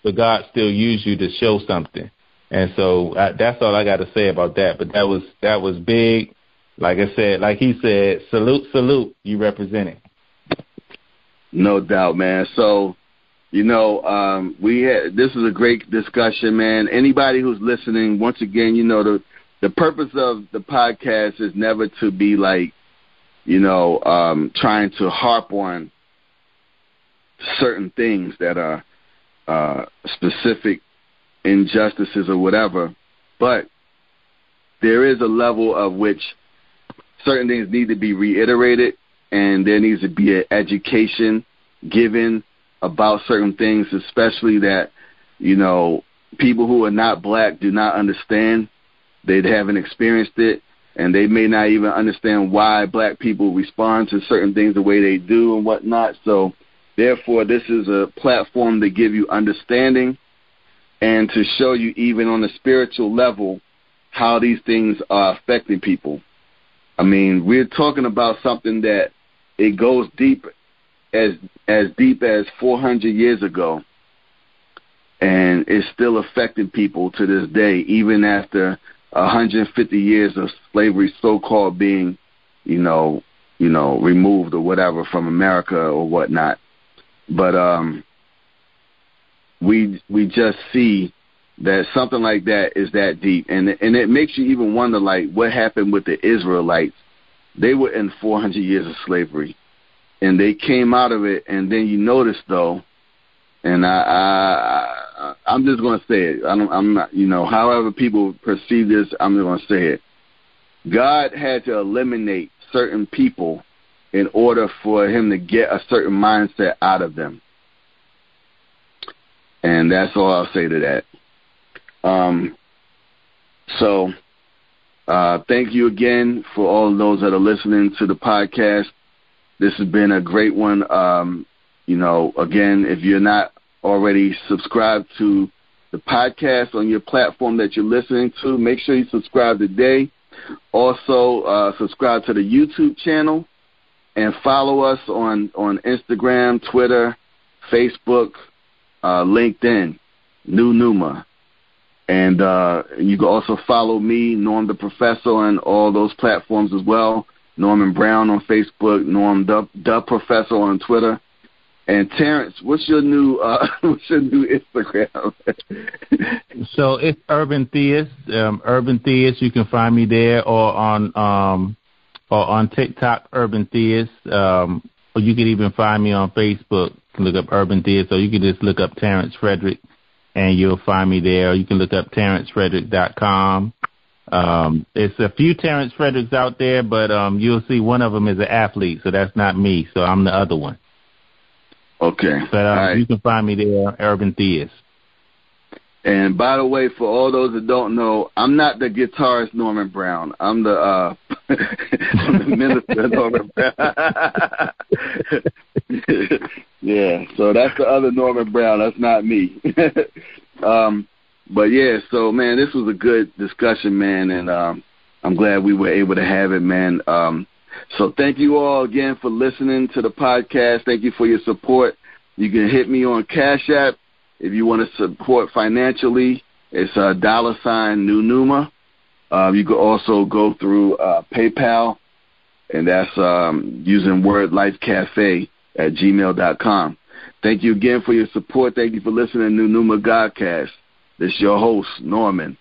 but God still used you to show something. And so I, that's all I got to say about that. But that was that was big. Like I said, like he said, salute, salute. You representing. No doubt, man. So, you know, um, we had this is a great discussion, man. Anybody who's listening, once again, you know the the purpose of the podcast is never to be like, you know, um, trying to harp on certain things that are uh, specific injustices or whatever, but there is a level of which certain things need to be reiterated and there needs to be an education given about certain things, especially that, you know, people who are not black do not understand. They haven't experienced it and they may not even understand why black people respond to certain things the way they do and whatnot. So therefore this is a platform to give you understanding and to show you even on a spiritual level how these things are affecting people. I mean, we're talking about something that it goes deep as as deep as 400 years ago and it's still affecting people to this day even after 150 years of slavery so-called being, you know, you know, removed or whatever from America or whatnot. But um we we just see that something like that is that deep, and and it makes you even wonder like what happened with the Israelites. They were in 400 years of slavery, and they came out of it. And then you notice though, and I, I I'm just going to say it. I don't, I'm not, you know, however people perceive this, I'm just going to say it. God had to eliminate certain people in order for him to get a certain mindset out of them. And that's all I'll say to that. Um, so, uh, thank you again for all those that are listening to the podcast. This has been a great one. Um, you know, again, if you're not already subscribed to the podcast on your platform that you're listening to, make sure you subscribe today. Also, uh, subscribe to the YouTube channel and follow us on, on Instagram, Twitter, Facebook, uh, LinkedIn, New Numa. And uh, you can also follow me, Norm the Professor, on all those platforms as well. Norman Brown on Facebook, Norm the, the Professor on Twitter. And Terrence, what's your new uh, [LAUGHS] what's your new Instagram? [LAUGHS] so it's Urban Theist. Um, Urban Theist. You can find me there, or on um, or on TikTok, Urban Theist. Um, or you can even find me on Facebook. Look up Urban Theist, or you can just look up Terrence Frederick, and you'll find me there. Or You can look up TerrenceFrederick.com. Um, it's a few Terrence Fredericks out there, but um, you'll see one of them is an athlete, so that's not me. So I'm the other one. Okay. But um, right. you can find me there, Urban Theist. And by the way, for all those that don't know, I'm not the guitarist Norman Brown. I'm the uh [LAUGHS] I'm the minister Norman Brown. [LAUGHS] yeah, so that's the other Norman Brown. That's not me. [LAUGHS] um but yeah, so man, this was a good discussion, man, and um I'm glad we were able to have it, man. Um so thank you all again for listening to the podcast. Thank you for your support. You can hit me on Cash App if you want to support financially, it's a dollar sign New Numa. Uh, you can also go through uh, PayPal, and that's um, using Word Life Cafe at gmail.com. Thank you again for your support. Thank you for listening to New Numa Godcast. This is your host, Norman.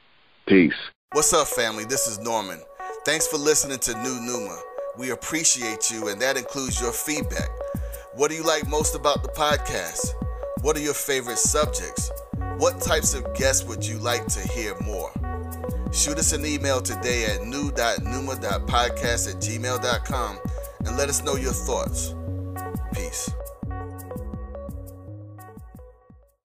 Peace. What's up, family? This is Norman. Thanks for listening to New Numa. We appreciate you, and that includes your feedback. What do you like most about the podcast? What are your favorite subjects? What types of guests would you like to hear more? Shoot us an email today at new.numa.podcast at gmail.com and let us know your thoughts. Peace.